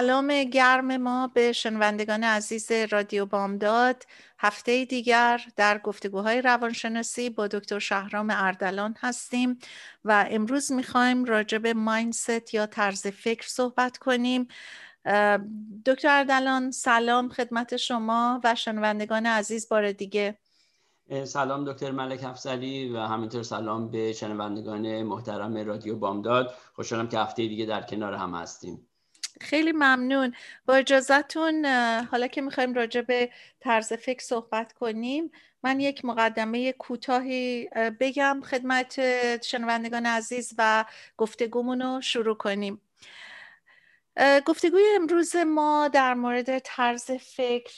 سلام گرم ما به شنوندگان عزیز رادیو بامداد. هفته دیگر در گفتگوهای روانشناسی با دکتر شهرام اردلان هستیم و امروز می‌خوایم راجع به مایندست یا طرز فکر صحبت کنیم. دکتر اردلان سلام خدمت شما و شنوندگان عزیز بار دیگه. سلام دکتر ملک افزلی و همینطور سلام به شنوندگان محترم رادیو بامداد. خوشحالم که هفته دیگه در کنار هم هستیم. خیلی ممنون. با اجازتون حالا که می‌خوایم راجع به طرز فکر صحبت کنیم من یک مقدمه کوتاهی بگم خدمت شنوندگان عزیز و گفتگومون رو شروع کنیم. گفتگوی امروز ما در مورد طرز فکر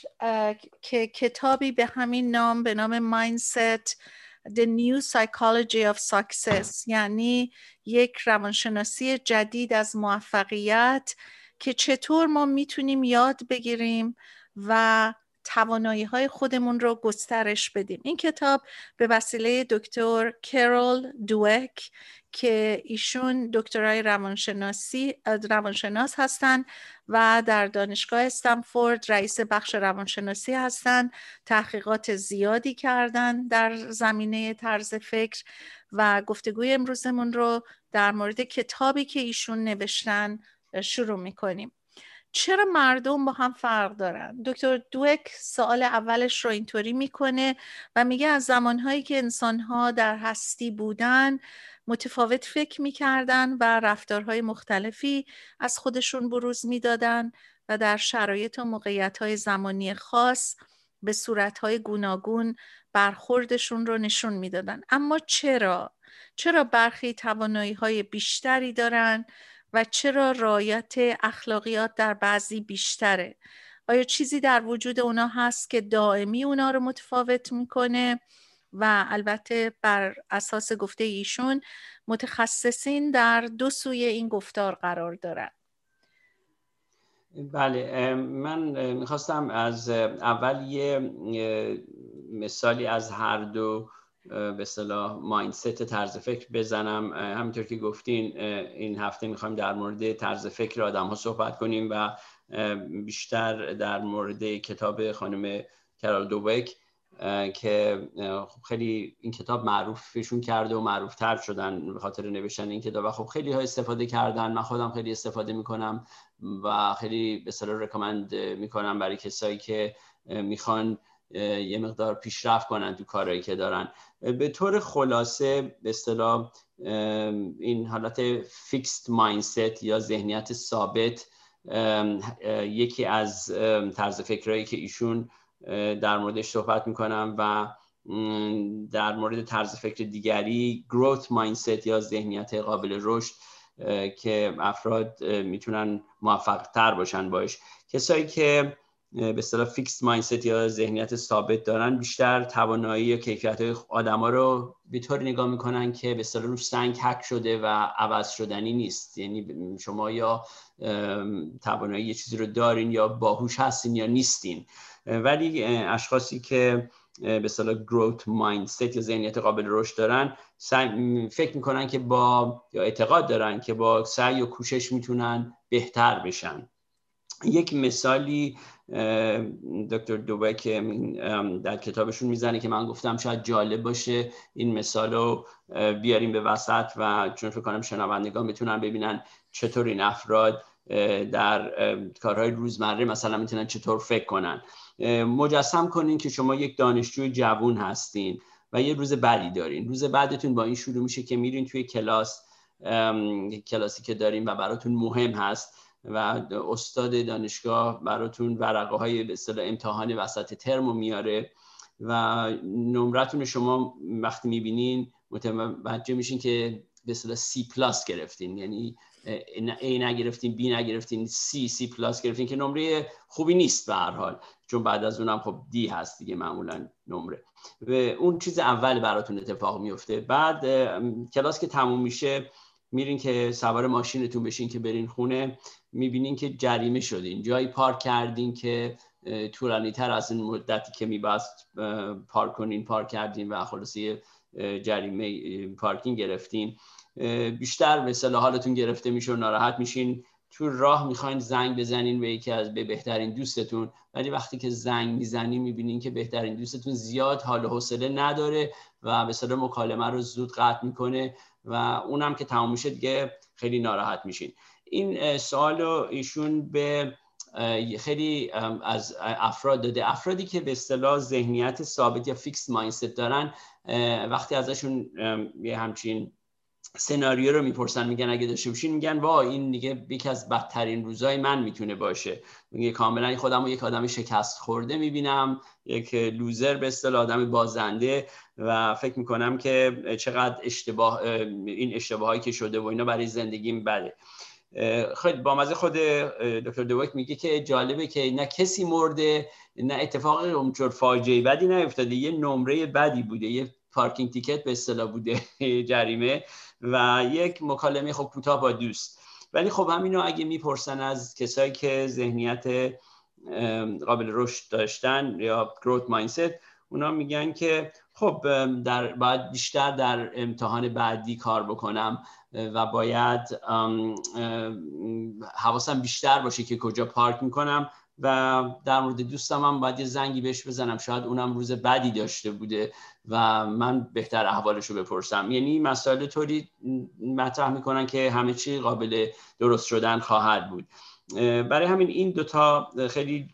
که کتابی به همین نام به نام Mindset The New Psychology of Success یعنی یک روانشناسی جدید از موفقیت که چطور ما می‌تونیم یاد بگیریم و توانایی های خودمون رو گسترش بدیم. این کتاب به وسیله دکتر کرول دوک که ایشون دکترای روانشناسی روانشناس هستند و در دانشگاه استنفورد رئیس بخش روانشناسی هستند تحقیقات زیادی کردن در زمینه طرز فکر و گفتگوی امروزمون رو در مورد کتابی که ایشون نوشتن شروع می‌کنیم. چرا مردم با هم فرق دارن؟ دکتر دوک سوال اولش رو اینطوری می‌کنه و میگه از زمانهایی که انسانها در هستی بودن متفاوت فکر می‌کردن و رفتارهای مختلفی از خودشون بروز می‌دادن و در شرایط و موقعیت زمانی خاص به صورتهای گوناگون برخوردشون رو نشون می‌دادن. اما چرا؟ چرا برخی توانایی های بیشتری دارن؟ و چرا رایت اخلاقیات در بعضی بیشتره؟ آیا چیزی در وجود اونا هست که دائمی اونا رو متفاوت می‌کنه؟ و البته بر اساس گفته ایشون متخصصین در دو سوی این گفتار قرار دارن. بله من می‌خواستم از اول یه مثالی از هر دو به صلاح مایندست طرز فکر بزنم. همینطور که گفتین این هفته می‌خوایم در مورد طرز فکر آدم ها صحبت کنیم و بیشتر در مورد کتاب خانم کرال دوبک که خب خیلی این کتاب معروفشون کرده و معروفتر شدن به خاطر نوشتن این کتاب و خب خیلی ها استفاده کردن. من خودم خیلی استفاده می‌کنم و خیلی به صلاح رکامند می‌کنم برای کسایی که می‌خوان یه مقدار پیشرفت کنن تو کارهایی که دارن. به طور خلاصه به اصطلاح این حالت فیکست مایندست یا ذهنیت ثابت یکی از طرز فکرهایی که ایشون در موردش صحبت می‌کنم و در مورد طرز فکر دیگری گروت مایندست یا ذهنیت قابل رشد که افراد می‌تونن موفق تر باشن باش. کسایی که به اصطلاح فیکس مایندست یا ذهنیت ثابت دارن بیشتر توانایی یا کیفیت های آدما رو به طوری نگاه می‌کنن که به اصطلاح رو سنگ حک شده و عوض شدنی نیست. یعنی شما یا توانایی یه چیزی رو دارین یا باهوش هستین یا نیستین. ولی اشخاصی که به اصطلاح گروت مایندست یا ذهنیت قابل رشد دارن فکر می‌کنن که با یا اعتقاد دارن که با سعی و کوشش می‌تونن بهتر بشن. یک مثالی دکتر دوبک در کتابشون می‌زنه که من گفتم شاید جالب باشه این مثال رو بیاریم به وسط و چون فکر کنم شنوندگان می‌تونن ببینن چطور این افراد در کارهای روزمره مثلا می‌تونن چطور فکر کنن. مجسم کنین که شما یک دانشجوی جوون هستین و یه روز بعدی دارین. روز بعدتون با این شروع میشه که میرین توی کلاس کلاسی که داریم و براتون مهم هست. و استاد دانشگاه براتون ورقه های به اصطلاح امتحان وسط ترم میاره و نمرتون شما وقتی می‌بینین متوجه میشین که به اصطلاح سی پلاس گرفتین. یعنی A نگرفتین B نگرفتین C C پلاس گرفتین که نمره خوبی نیست به هر حال. چون بعد از اونم خب دی هست دیگه معمولا نمره. و اون چیز اول براتون اتفاق میفته بعد کلاس که تموم میشه میرین که سوار ماشینتون بشین که برین خونه. می‌بینین که جریمه شدین جایی پارک کردین که طولانی تر از این مدتی که میبست پارک کنین پارک کردین و خلاصه جریمه پارکینگ گرفتین. بیشتر مثلا حالتون گرفته میشه و ناراحت میشین. تو راه می‌خواین زنگ بزنین به یکی از به بهترین دوستتون. ولی وقتی که زنگ می‌زنین می‌بینین که بهترین دوستتون زیاد حال و حوصله نداره و به مکالمه رو زود قطع می‌کنه و اونم که تمام میشه دیگه خیلی ناراحت میشین. این سوال رو ایشون به خیلی از افراد داده. افرادی که به اصطلاح ذهنیت ثابت یا فیکس مایندست دارن وقتی ازشون یه همچین سناریو رو می‌پرسن میگن اگه داشته باشین میگن وا این دیگه یکی از بدترین روزای من می‌تونه باشه. میگه کاملا خودم رو یک آدم شکست خورده می‌بینم یک لوزر به اصطلاح آدم بازنده. و فکر می‌کنم که چقدر اشتباه این اشتباهایی که شده و اینا برای زندگیم بده. خیلی با مزه خود دکتر دوک میگه که جالبه که نه کسی مرده نه اتفاق اونجور فاجعه بدی نیفتاده یه نمره بدی بوده یه پارکینگ تیکت به اصطلاح بوده جریمه و یک مکالمه خب کوتاه با دوست. ولی خب همینو اگه می‌پرسن از کسایی که ذهنیت قابل رشد داشتن یا گروت مایندست اونا میگن که خب در باید بیشتر در امتحان بعدی کار بکنم و باید حواسم بیشتر باشه که کجا پارک می‌کنم و در مورد دوستم هم باید یه زنگی بهش بزنم. شاید اونم روز بدی داشته بوده و من بهتر احوالش رو بپرسم. یعنی مسائل طوری مطرح می‌کنن که همه چی قابل درست شدن خواهد بود. برای همین این دوتا خیلی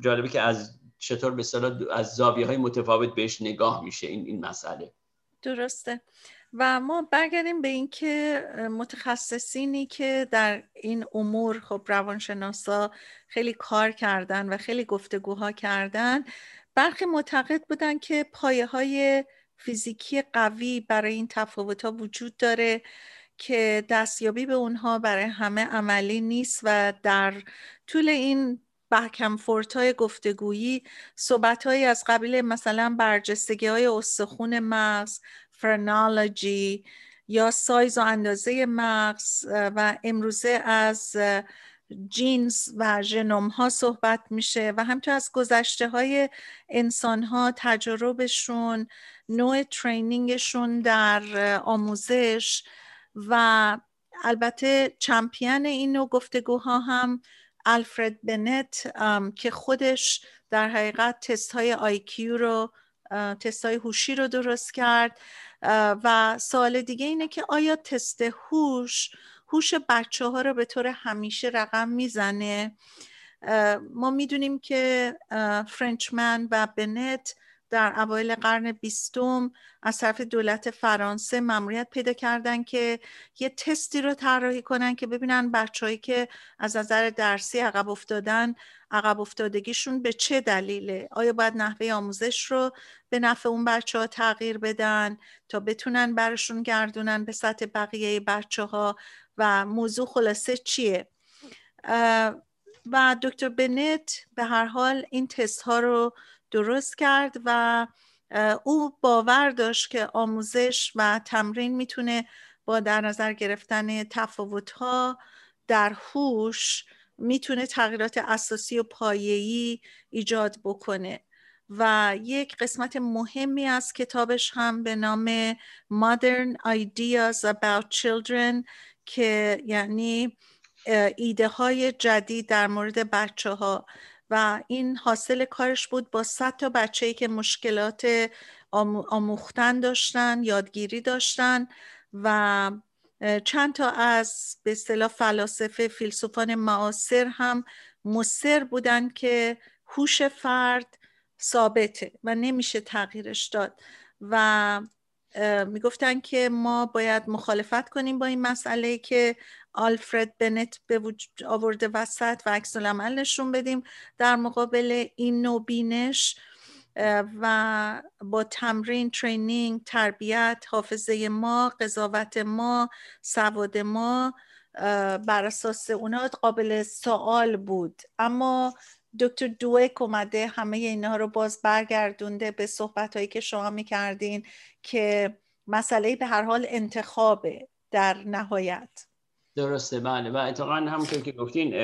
جالبه که از چطور به از زاویه های متفاوت بهش نگاه میشه این این مسئله. درسته. و ما برگردیم به اینکه متخصصینی که در این امور خب روانشناسا خیلی کار کردن و خیلی گفتگوها کردن برخی معتقد بودن که پایه های فیزیکی قوی برای این تفاوت ها وجود داره که دستیابی به اونها برای همه عملی نیست و در طول این بکمفورت های گفتگویی صحبت های از قبیل مثلا برجستگی های استخون مغز فرنالوجی یا سایز و اندازه مغز و امروزه از جینز و ژنوم ها صحبت میشه و همینطور از گذشته های انسان ها تجربشون نوع ترینینگشون در آموزش و البته چمپیان این نوع گفتگوها هم الفرد بنت که خودش در حقیقت تست های آیکیو رو تست های هوشی رو درست کرد. و سوال دیگه اینه که آیا تست هوش هوش بچه ها رو به طور همیشه رقم می‌زنه؟ ما می‌دونیم که فرنچمن و بنت در اوایل قرن بیستم از طرف دولت فرانسه مموریت پیدا کردن که یه تستی رو طراحی کنن که ببینن بچههایی که از نظر درسی عقب افتادن عقب افتادگیشون به چه دلیله؟ آیا باید نحوه آموزش رو به نفع اون بچه ها تغییر بدن تا بتونن برشون گردونن به سطح بقیه بچه ها و موضوع خلاصه چیه؟ و دکتر بنت به هر حال این تست ها رو درست کرد و او باور داشت که آموزش و تمرین می‌تونه با در نظر گرفتن تفاوت ها در هوش می‌تونه تغییرات اساسی و پایه‌ای ایجاد بکنه. و یک قسمت مهمی از کتابش هم به نام Modern Ideas About Children که یعنی ایده های جدید در مورد بچه ها و این حاصل کارش بود با صد تا بچه که مشکلات آموختن داشتن یادگیری داشتن و چند تا از به اصطلاح فلاسفه فیلسوفان معاصر هم مصر بودن که هوش فرد ثابته و نمیشه تغییرش داد و می‌گفتن که ما باید مخالفت کنیم با این مسئله که آلفرد بنت به وجود آورده وسط و عکس نشون بدیم در مقابل این نوع بینش و با تمرین ترینینگ تربیت حافظه ما قضاوت ما سواد ما بر اساس اونا قابل سوال بود. اما دکتر دوک اومده همه اینها رو باز برگردونده به صحبت هایی که شما می‌کردین که مسئله به هر حال انتخابه در نهایت. درسته بله و اتفاقا همونطور که گفتین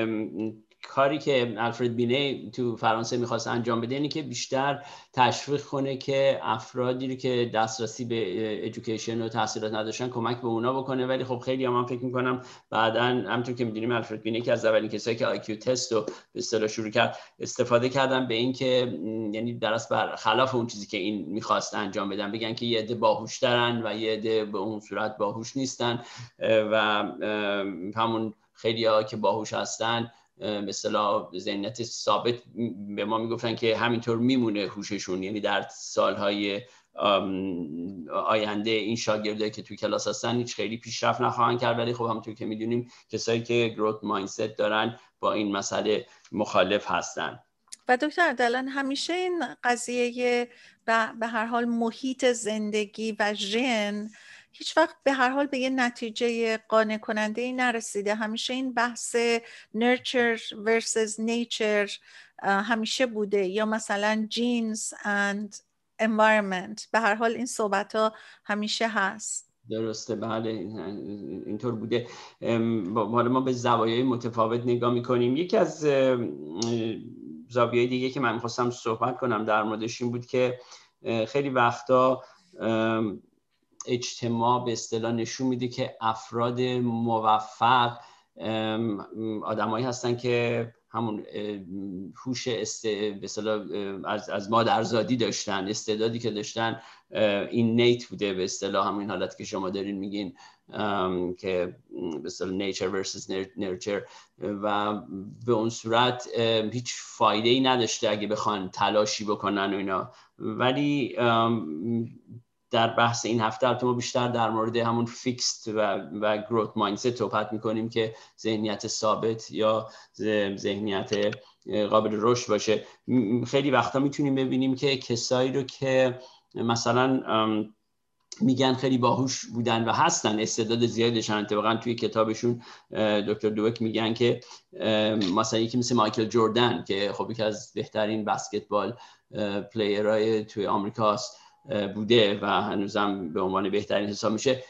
کاری که الفرد بینه تو فرانسه می‌خواست انجام بده اینه که بیشتر تشویق کنه که افرادی رو که دسترسی به ادویکیشن و تحصیلات نداشتن کمک به اونا بکنه. ولی خب خیلی هم من فکر می‌کنم بعدا همونطور که می‌دونیم الفرد بینه که از اولین کسایی که آیکیو تست رو به اصطلاح شروع کرد استفاده کردن به این که یعنی درست بر خلاف اون چیزی که این می‌خواست انجام بدن. بگن که یه عده باهوش دارن و یه عده به اون صورت باهوش نیستن. و همون خیلی ها که باهوش هستن مثلا ذهنیت ثابت به ما می‌گفتن که همینطور میمونه هوششون. یعنی در سالهای آینده این شاگرده که توی کلاس هستن هیچ خیلی پیشرفت نخواهند کرد. ولی خب همونطور که می‌دونیم کسایی که گروت مایندست دارن با این مسئله مخالف هستن. و دکتر دلان همیشه این قضیه به هر حال محیط زندگی و ژن هیچ وقت به هر حال به یه نتیجه قانع کننده ای نرسیده. همیشه این بحث nurture versus nature همیشه بوده. یا مثلا genes and environment. به هر حال این صحبت ها همیشه هست. درسته. بله اینطور بوده. حالا ما به زوایای متفاوت نگاه می‌کنیم. یکی از زاویه دیگه که من می‌خواستم صحبت کنم در موردش این بود که خیلی وقتا اجتماع به اصطلاح نشون میده که افراد موفق آدمایی هستن که همون هوش است از از مادرزادی داشتن استعدادی که داشتن innate بوده به اصطلاح همین حالت که شما دارین میگین که به اصطلاح nature versus nurture و به اون صورت هیچ فایده ای نداشته اگه بخوان تلاشی بکنن و اینا. ولی در بحث این هفته البته ما بیشتر در مورد همون fixed و, و growth mindset صحبت می‌کنیم که ذهنیت ثابت یا ذهنیت قابل رشد باشه. خیلی وقتا می‌تونیم ببینیم که کسایی رو که مثلا میگن خیلی باهوش بودن و هستن استعداد زیادشن اتفاقا توی کتابشون دکتر دوک میگن که مثلا یکی مثل مایکل جوردن که خب یکی از بهترین بسکتبال پلیرهای توی آمریکاست. بوده و هنوزم به عنوان بهترین حساب میشه.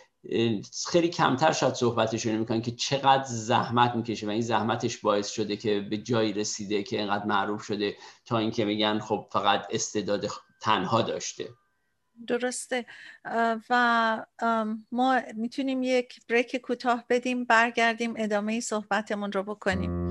خیلی کمتر شاید صحبتشون می‌کنن که چقدر زحمت می‌کشه و این زحمتش باعث شده که به جایی رسیده که اینقدر معروف شده تا اینکه میگن خب فقط استعداد تنها داشته. درسته. و ما می‌تونیم یک بریک کوتاه بدیم برگردیم ادامه صحبتمون رو بکنیم.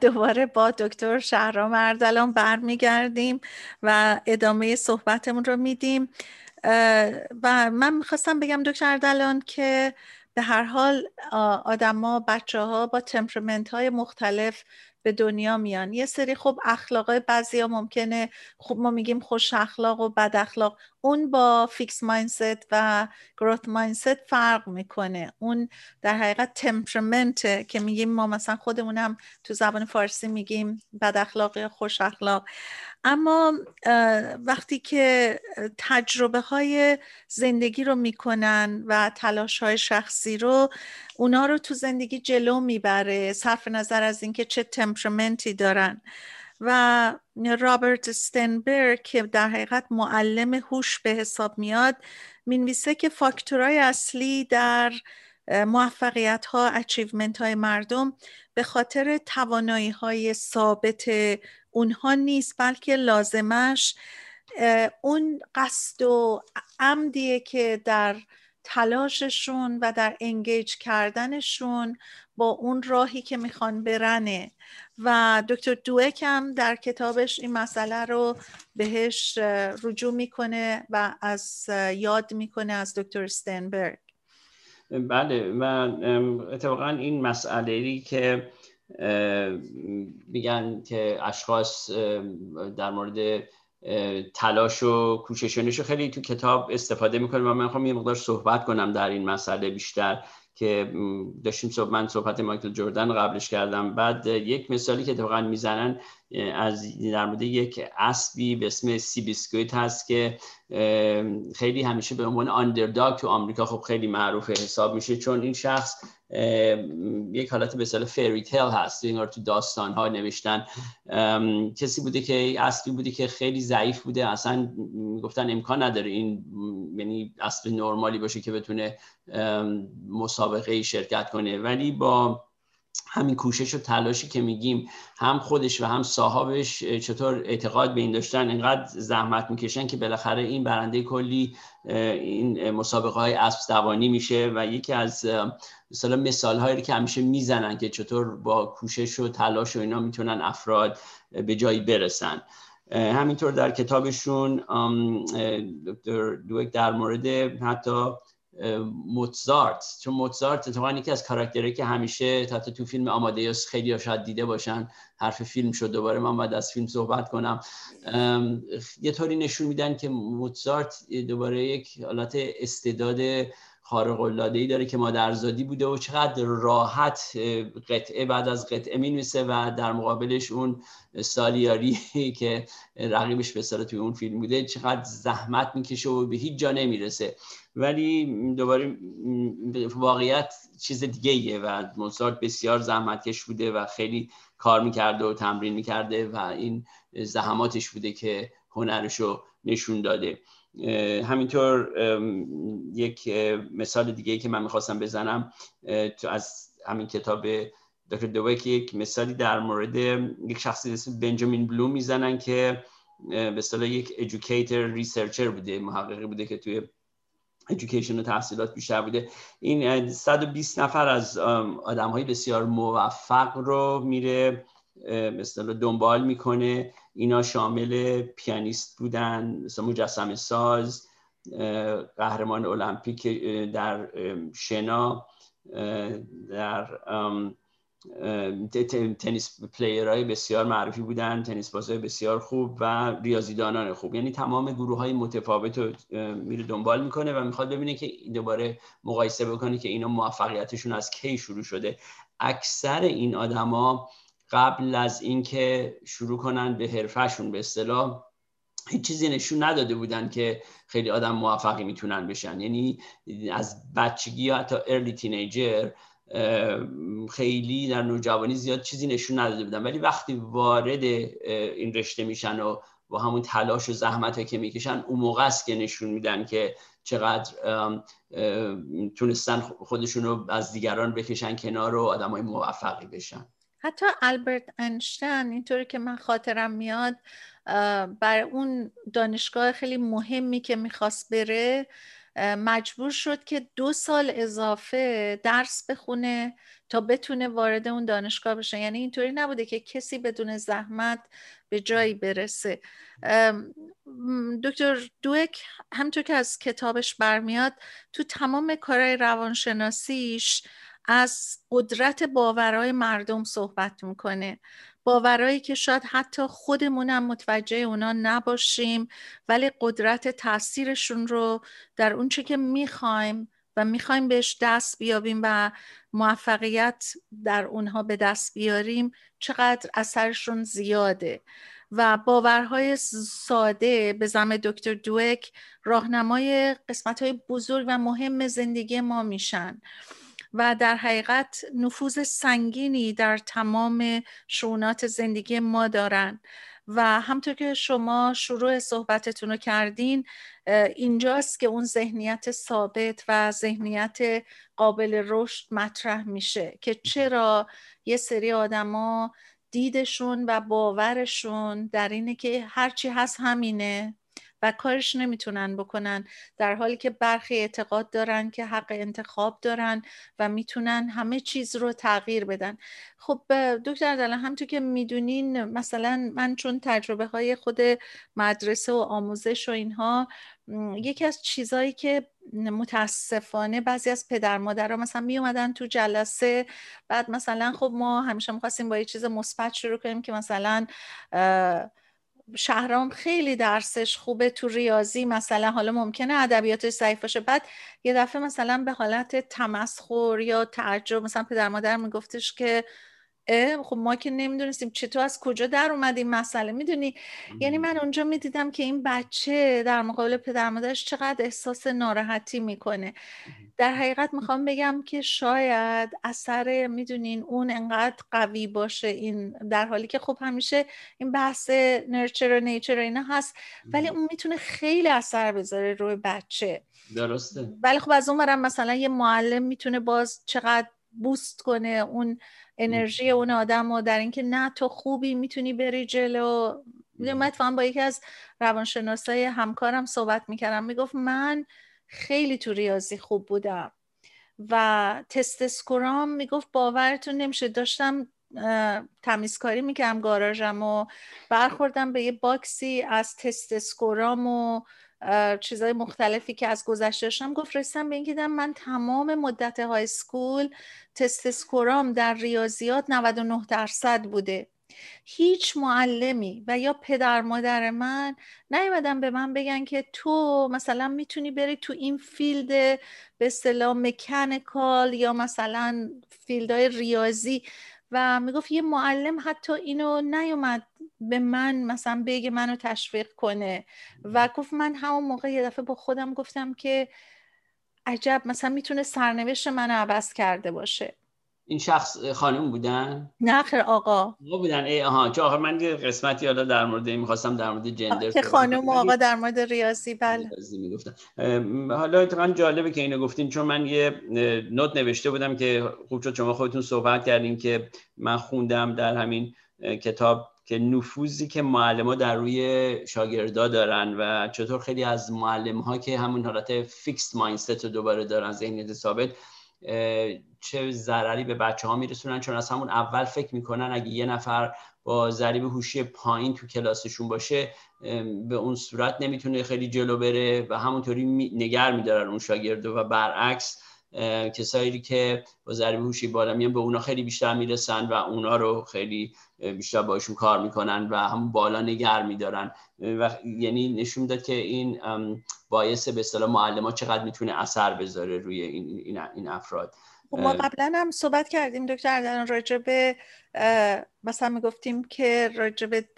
دوباره با دکتر شهرام اردلان برمیگردیم و ادامه صحبتمون رو میدیم. و من می‌خواستم بگم دکتر اردلان که به هر حال آدما بچه ها با تمپرمنت های مختلف به دنیا میان. یه سری خب اخلاق بعضی ها ممکنه خب ما میگیم خوش اخلاق و بد اخلاق. اون با فیکس مایندست و گروت مایندست فرق می‌کنه. اون در حقیقت تمپرمنت که میگیم ما مثلا خودمونم تو زبان فارسی میگیم بد اخلاق یا خوش اخلاق. اما وقتی که تجربه های زندگی رو می‌کنن و تلاش های شخصی رو اونا رو تو زندگی جلو می‌بره صرف نظر از اینکه چه تمپرمنتی دارن. و رابرت ستنبرگ که در حقیقت معلم هوش به حساب میاد می‌نویسه که فاکتورهای اصلی در موفقیت ها اچیومنت های مردم به خاطر توانایی های ثابت اونها نیست بلکه لازمش اون قصد و عمدیه که در تلاششون و در انگیج کردنشون با اون راهی که می‌خوان برنه. و دکتر دوک در کتابش این مسئله رو بهش رجوع می‌کنه و از یاد می‌کنه از دکتر استنبرگ بله و اتفاقا این مسئله ای که میگن که اشخاص در مورد تلاش و کوششانش خیلی تو کتاب استفاده می‌کنه و من خواهم یه مقدار صحبت کنم در این مسئله بیشتر. که داشتیم صحبت من صحبت مایکل جردن قبلش کردم. بعد یک مثالی که اتفاقا می‌زنن از در مورد یک اسبی به اسم سی بیسکویت هست که خیلی همیشه به عنوان آندرداگ تو آمریکا خب خیلی معروف حساب میشه چون این شخص یک حالت به اصطلاح فری تیل هست. این تو داستان ها نوشتن کسی بوده که اصلی بوده که خیلی ضعیف بوده. اصلا گفتن امکان نداره این یعنی اصل نرمالی باشه که بتونه مسابقه شرکت کنه. ولی با همین کوشش و تلاشی که میگیم هم خودش و هم صاحبش چطور اعتقاد به این داشتن اینقدر زحمت می‌کشن که بالاخره این برنده کلی این مسابقه های اسب دوانی میشه. و یکی از مثلا مثال هایی که همیشه می‌زنن که چطور با کوشش و تلاش و اینا می‌تونن افراد به جایی برسن. همینطور در کتابشون دکتر دوک در مورد حتی موتزارت. چون موتزارت اتفاقا یکی از کاراکترهایی که همیشه حتی تو فیلم آمادیوس خیلی ها شاید دیده باشن حرف فیلم شد دوباره من باید از فیلم صحبت کنم. یه طوری نشون میدن که موتزارت دوباره یک حالت استعداد خارق العاده داره که مادرزادی بوده و چقدر راحت قطعه بعد از قطعه می‌نویسه و در مقابلش اون سالیاری که رقیبش به توی اون فیلم بوده چقدر زحمت می‌کشه و به هیچ جا نمی‌رسه. ولی دوباره واقعیت چیز دیگه ایه و موزارت بسیار زحمتکش بوده و خیلی کار می‌کرده و تمرین می‌کرده و این زحماتش بوده که هنرش رو نشون داده. همینطور یک مثال دیگه که من می‌خواستم بزنم تو از همین کتاب دکتر دوک یک مثالی در مورد یک شخصی اسم بنجامین بلوم می‌زنن که به اصطلاح یک educator researcher بوده محققی بوده که توی education و تحصیلات بیشتر بوده. این 120 نفر از آدم های بسیار موفق رو میره مثلا دنبال می‌کنه. اینا شامل پیانیست بودن مثلا مجسم ساز قهرمان المپیک در شنا در تنیس های بسیار معروفی بودن تنیس بازهای بسیار خوب و ریاضیدانان خوب. یعنی تمام گروه های متفاوت رو میره دنبال می‌کنه و می‌خواد ببینه که دوباره مقایسه بکنه که اینا موفقیتشون از کی شروع شده. اکثر این آدما قبل از اینکه شروع کنن به حرفشون به اصطلاح هیچ چیزی نشون نداده بودن که خیلی آدم موفقی می‌تونن بشن. یعنی از بچگی یا حتی ارلی تینیجر خیلی در نوجوانی زیاد چیزی نشون نداده بودن. ولی وقتی وارد این رشته میشن و با همون تلاش و زحمت که می‌کشن اون موقع است که نشون میدن که چقدر تونستن خودشون رو از دیگران بکشن کنار و آدم های موفقی بشن. حتی البرت انشتن اینطوری که من خاطرم میاد بر اون دانشگاه خیلی مهمی که می‌خواست بره مجبور شد که دو سال اضافه درس بخونه تا بتونه وارد اون دانشگاه بشه. یعنی اینطوری نبوده که کسی بدون زحمت به جایی برسه. دکتر دوک همطور که از کتابش برمیاد تو تمام کارهای روانشناسیش از قدرت باورهای مردم صحبت می‌کنه. باورایی که شاید حتی خودمونم متوجه اونا نباشیم ولی قدرت تاثیرشون رو در اونچه که می‌خوایم و می‌خوایم بهش دست بیابیم و موفقیت در اونها به دست بیاریم چقدر اثرشون زیاده. و باورهای ساده به زم دکتر دوک راهنمای قسمت های بزرگ و مهم زندگی ما میشن. و در حقیقت نفوذ سنگینی در تمام شونات زندگی ما دارن. و همطور که شما شروع صحبتتون رو کردین اینجاست که اون ذهنیت ثابت و ذهنیت قابل رشد مطرح میشه که چرا یه سری آدما دیدشون و باورشون در اینه که هرچی هست همینه. و کارش نمی‌تونن بکنن در حالی که برخی اعتقاد دارن که حق انتخاب دارن و می‌تونن همه چیز رو تغییر بدن. خب دکتر دلن همونطور که می‌دونین مثلا من چون تجربه های خود مدرسه و آموزش و اینها یکی از چیزهایی که متاسفانه بعضی از پدر مادرها مثلا می اومدن تو جلسه بعد مثلا خب ما همیشه می‌خواستیم با یه چیز مثبت شروع کنیم که مثلا شهرام خیلی درسش خوبه تو ریاضی مثلا حالا ممکنه ادبیاتش ضعیف باشه. بعد یه دفعه مثلا به حالت تمسخر یا تعجب مثلا پدر مادر میگفتش که خب ما که نمی‌دونستیم چطور از کجا در اومد این مسئله؟ می‌دونی؟ یعنی من اونجا می‌دیدم که این بچه در مقابل پدر مادرش چقدر احساس ناراحتی می‌کنه. در حقیقت می‌خوام بگم که شاید اثر می‌دونین اون انقدر قوی باشه این در حالی که خب همیشه این بحث نرچر و نیچر اینا هست ولی اون می‌تونه خیلی اثر بذاره روی بچه. درسته. ولی خب از اون مثلا یه معلم می‌تونه باز چقدر boost کنه اون انرژی اون آدم و در اینکه نه تو خوبی می‌تونی بری جلو. من با یکی از روانشناسای همکارم صحبت می‌کردم می‌گفت من خیلی تو ریاضی خوب بودم و test score ام می‌گفت باورتون نمیشه. داشتم تمیزکاری می‌کردم گاراژم و برخوردم به یه box ی از test score ام و چیزهای مختلفی که از گذشته داشتم گفت رسیدم به اینکه من تمام مدت های school تست score ام در ریاضیات 99 درصد بوده. هیچ معلمی و یا پدر مادر من نیومدن به من بگن که تو مثلا می‌تونی بری تو این field به اصطلاح mechanical یا مثلا field های ریاضی و می‌گفت یه معلم حتی اینو نیومد به من مثلا بگه منو تشویق کنه. و گفت من همون موقع یه دفعه با خودم گفتم که عجب مثلا می‌تونه سرنوشت من عوض کرده باشه. این شخص خانم بودن؟ نه خیر آقا. آقا بودن؟ ای آها. آخر من یه قسمتی حالا در مورد این می‌خواستم در مورد جندر که خانم و آقا در مورد ریاضی بله. حالا اتفاقا جالبه که اینو گفتین چون من یه نوت نوشته بودم که خوب شد شما خودتون صحبت کردین که من خوندم در همین کتاب که نفوذی که معلم ها در روی شاگردا دارن و چطور خیلی از معلم ها که همون حالت فیکست مایندست رو دوباره دارن ذهنیت ثابت چه ضرری به بچه ها میرسونن چون از همون اول فکر می‌کنن اگه یه نفر با ضریب هوشی پایین تو کلاسشون باشه به اون صورت نمی‌تونه خیلی جلو بره و همونطوری نگر میدارن اون شاگرد و برعکس کسایی که با ضریب هوشی بالا میان به اونا خیلی بیشتر می‌رسن و اونا رو خیلی بیشتر باشون کار می‌کنن و هم بالا نگر میدارن. و یعنی نشون داد که این باعث به اصطلاح معلم چقدر می‌تونه اثر بذاره روی این, این افراد. ما قبلا هم صحبت کردیم دکتر در راجع به مثلا می‌گفتیم که راجع به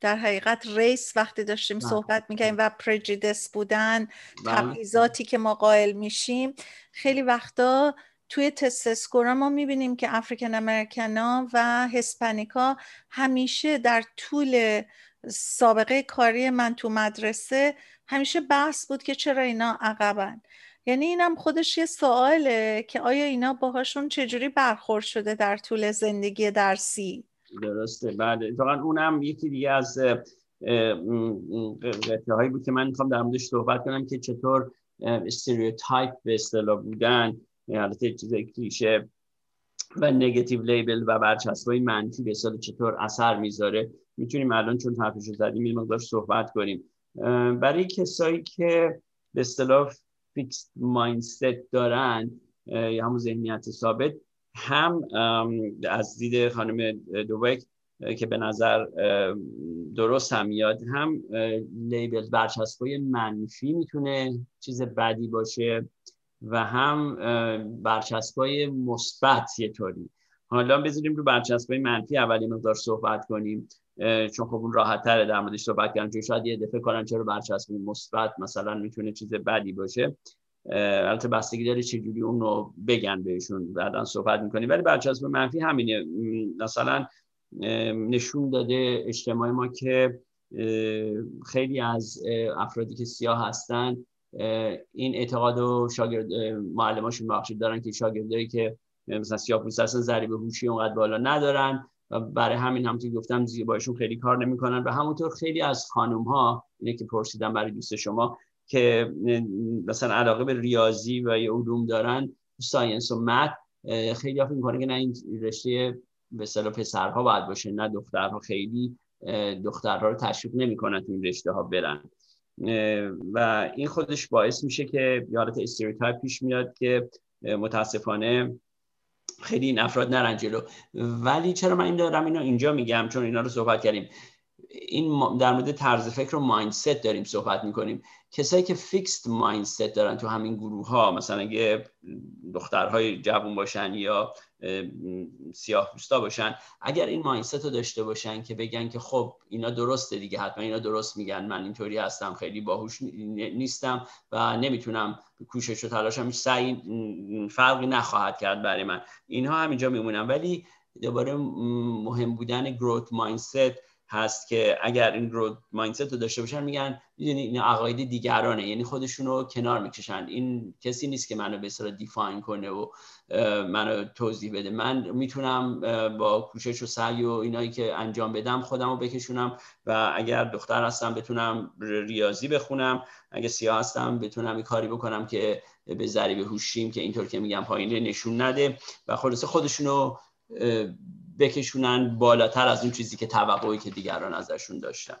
در حقیقت ریس وقتی داشتیم بله. صحبت می‌کنیم و پرجیدس بودن بله. تبعیضاتی که ما قائل میشیم خیلی وقتا توی تست ما می‌بینیم که افریکن امریکنا و هسپانیکا همیشه در طول سابقه کاری من تو مدرسه همیشه بحث بود که چرا اینا عقبن یعنی اینم خودش یه سواله که آیا اینا باهاشون چجوری برخورد شده در طول زندگی درسی؟ درسته بله. واقعا اونم یکی دیگه از قطعه هایی بود که من می‌خوام در موردش صحبت کنم که چطور استریوتایپ به اصطلاح بودن البته چیز کلیشه و نگاتیو لیبل و برچسبای منفی به اصطلاح چطور اثر می‌ذاره. می‌تونیم الان چون حرفشو زدیم یه مقدار صحبت کنیم. برای کسایی که به اصطلاح فیکس مایندست دارن یا همون ذهنیت ثابت هم از دید خانم دوبک که به نظر درست هم میاد هم لیبل برچسبای منفی می‌تونه چیز بدی باشه و هم برچسبای مثبت یه طوری. حالا بذاریم رو برچسبای منفی اولی مقدار صحبت کنیم. چون خب اون راحت تره در موردش صحبت کردن. چون شاید یه دفعه کنن چرا برچسب مثبت مثلا می‌تونه چیز بدی باشه. البته بستگی داره چجوری اون رو بگن بهشون. بعدا صحبت می‌کنیم. ولی برچسب منفی همینه. مثلا نشون داده اجتماع ما که خیلی از افرادی که سیاه هستن این اعتقاد و شاگرد معلماشون بخشید دارن که شاگردایی که مثلا سیاه پوست هستن ضریب هوشی اونقدر بالا ندارن. برای همین هم که گفتم باشون خیلی کار نمی‌کنن. و همونطور خیلی از خانم ها اینه که پرسیدم برای دوست شما که مثلا علاقه به ریاضی و علوم دارن ساینس و مت خیلی فکر می‌کنه که نه این رشته به اصطلاح پسرها باید باشه نه دخترها. خیلی دخترها رو تشویق نمی‌کنن تو این رشته ها برن و این خودش باعث میشه که یادت stereotype پیش میاد که متاسفانه خیلی این افراد نرن جلو. ولی چرا من این دارم اینو اینجا میگم؟ چون اینا رو صحبت کردیم. این در مورد طرز فکر و mindset داریم صحبت می‌کنیم. کسایی که fixed mindset دارن تو همین گروه ها مثلا اگه دخترهای جوون باشن یا سیاه پوستا باشن. اگر این mindset رو داشته باشن که بگن که خب اینا درسته دیگه حتما اینا درست میگن من اینطوری هستم خیلی باهوش نیستم و نمی‌تونم کوشش و تلاشم سعی فرقی نخواهد کرد برای من. اینها همینجا میمونن. ولی دوباره مهم بودن گروت مایندست هست که اگر این رو مایندست رو داشته باشن میگن می‌دونی این عقاید دیگرانه یعنی خودشون رو کنار می‌کشن. این کسی نیست که منو به اصطلاح دیفاین کنه و منو توضیح بده. من می‌تونم با کوشش و سعی و اینایی که انجام بدم خودم رو بکشونم و اگر دختر هستم بتونم ریاضی بخونم. اگه سیاه هستم بتونم این کاری بکنم که به ذریب هوشیم که اینطور که میگم پایین نشون نده. و خلاصه خودشونو بکشونن بالاتر از اون چیزی که توقعی که دیگران ازشون داشتن.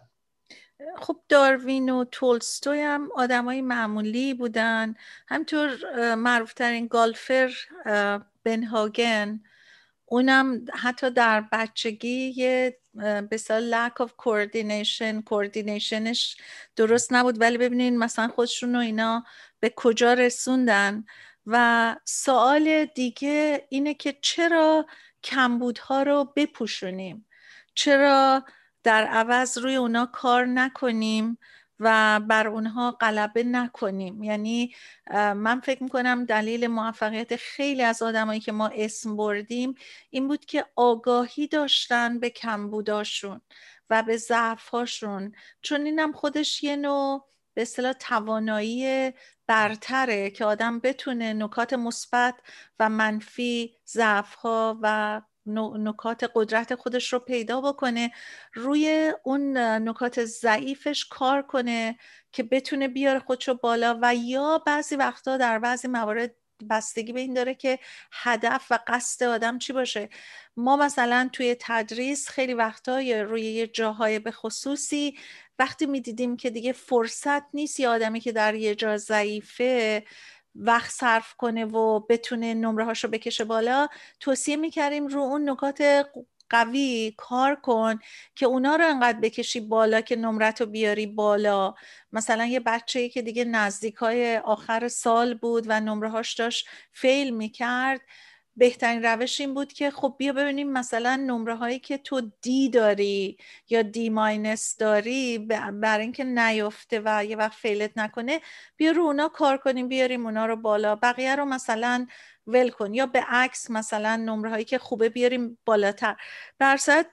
خب داروین و تولستوی هم آدمای معمولی بودن. همطور معروفترین گالفر بنهاگن اونم حتی در بچگی یه به lack of coordination کوردینیشنش درست نبود. ولی ببینین مثلا خودشون و اینا به کجا رسوندن. و سوال دیگه اینه که چرا کمبودها رو بپوشونیم. چرا؟ در عوض روی اونا کار نکنیم و بر اونها غلبه نکنیم. یعنی من فکر می‌کنم دلیل موفقیت خیلی از آدمایی که ما اسم بردیم این بود که آگاهی داشتن به کمبوداشون و به ضعفهاشون. چون اینم خودش یه نوع به اصطلاح توانایی برتره که آدم بتونه نکات مثبت و منفی ضعفها و نکات قدرت خودش رو پیدا بکنه روی اون نکات ضعیفش کار کنه که بتونه بیاره خودش رو بالا و یا بعضی وقتا در بعضی موارد بستگی به این داره که هدف و قصد آدم چی باشه. ما مثلا توی تدریس خیلی وقتا روی یه جاهای به خصوصی وقتی می‌دیدیم که دیگه فرصت نیست یه آدمی که در یه جا ضعیفه وقت صرف کنه و بتونه نمره هاشو بکشه بالا توصیه می‌کردیم رو اون نکات قوی کار کن که اونا رو انقدر بکشی بالا که نمرت رو بیاری بالا. مثلا یه بچه که دیگه نزدیک های آخر سال بود و نمره هاش داشت فیل می‌کرد بهترین روش این بود که خب بیا ببینیم مثلا نمره هایی که تو دی داری یا دی ماینس داری برای اینکه نیفته و یه وقت فیلت نکنه بیا رو اونا کار کنیم بیاریم اونا رو بالا. بقیه رو مثلا ول کن. یا به عکس مثلا نمره هایی که خوبه بیاریم بالاتر. برصد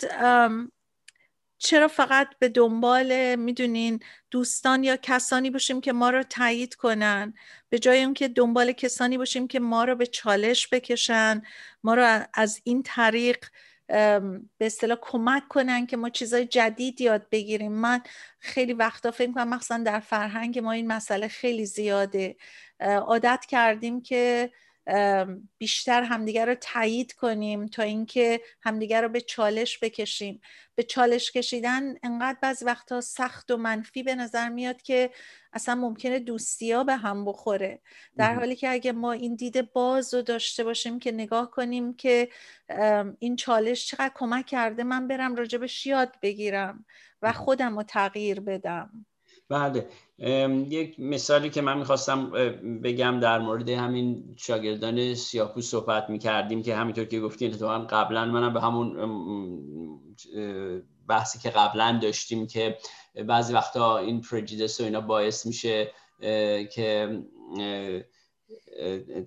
چرا فقط به دنبال می‌دونین دوستان یا کسانی باشیم که ما رو تایید کنن؟ به جای اون که دنبال کسانی باشیم که ما رو به چالش بکشن ما رو از این طریق به اصطلاح کمک کنن که ما چیزای جدید یاد بگیریم. من خیلی وقتا فکر کنم مخصوصا در فرهنگ ما این مسئله خیلی زیاده. عادت کردیم که بیشتر همدیگر رو تایید کنیم تا اینکه همدیگر رو به چالش بکشیم. به چالش کشیدن انقدر بعض وقتا سخت و منفی به نظر میاد که اصلا ممکنه دوستی ها به هم بخوره. در حالی که اگه ما این دید باز رو داشته باشیم که نگاه کنیم که این چالش چقدر کمک کرده من برم راجبش یاد بگیرم و خودم رو تغییر بدم. بله. یک مثالی که من می‌خواستم بگم در مورد همین شاگردان سیاپوس صحبت می‌کردیم که همینطور که گفتین اتفاقا قبلا منم به همون بحثی که قبلا داشتیم که بعضی وقتا این پرجیدس و اینا باعث میشه که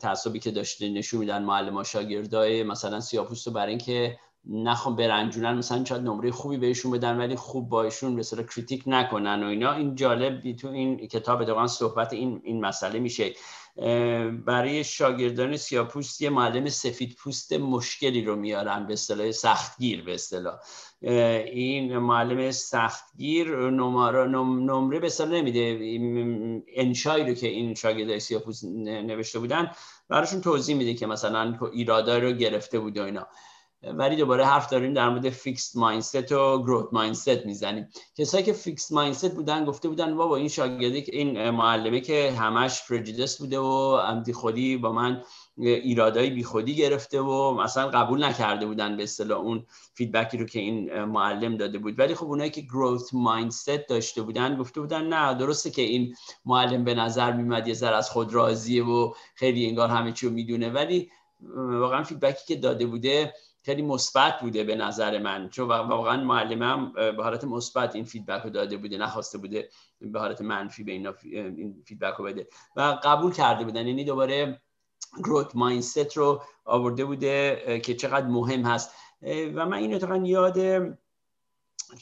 تعصبی که داشته نشون میدن معلم ها شاگردای مثلا سیاپوس رو برای اینکه نخوام برنجونن مثلا شاید نمره خوبی بهشون بدن ولی خوب باشون مثلا کریتیک نکنن و اینا. این جالب تو این کتاب دوان صحبت این این مسئله میشه. برای شاگردان سیاپوست یه معلم سفید پوست مشکلی رو میارن به اصطلاح سختگیر به اصطلاح. این معلم سختگیر نمره نمره به اصطلاح نمیده. انشایی رو که این شاگردای سیاپوست نوشته بودن براشون توضیح میده که مثلا ایرادای رو گرفته بود و اینا. ولی دوباره حرف داریم در مورد fixed mindset و growth mindset می‌زنیم. کسایی که fixed mindset بودن گفته بودن بابا این شاگردی این معلمه که همش prejudiced بوده و امتی خودی با من ایرادای بی خودی گرفته و مثلا قبول نکرده بودن به اصطلاح اون feedback ی رو که این معلم داده بود. ولی خب اونایی که growth mindset داشته بودن گفته بودن نه درسته که این معلم به نظر میمد یه ذره از خود راضیه و خیلی انگار همه چی رو می‌دونه. ولی واقعا feedback ی که داده بوده خیلی مثبت بوده به نظر من. چون واقعا معلمم به حالت مثبت این feedback رو داده بوده نخواسته بوده به حالت منفی به اینا این feedback رو بده. و قبول کرده بودن. یعنی دوباره growth mindset رو آورده بوده که چقدر مهم هست. و من این اتفاقا یاد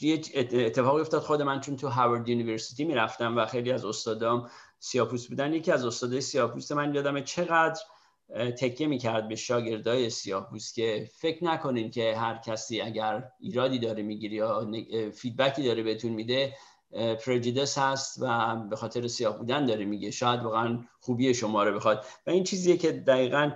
یه اتفاقی افتاد خود من. چون تو Howard University می‌رفتم و خیلی از استادام سیاپوس بودن. یکی از استادای سیاپوس من یادمه چقدر تکیه می‌کرد به شاگردای سیاه‌پوست که فکر نکنین که هر کسی اگر ایرادی داره می‌گیری یا feedback ی داره بهتون میده پرجیدس هست و به خاطر سیاه بودن داره میگه. شاید واقعا خوبی شما رو بخواد. و این چیزیه که دقیقا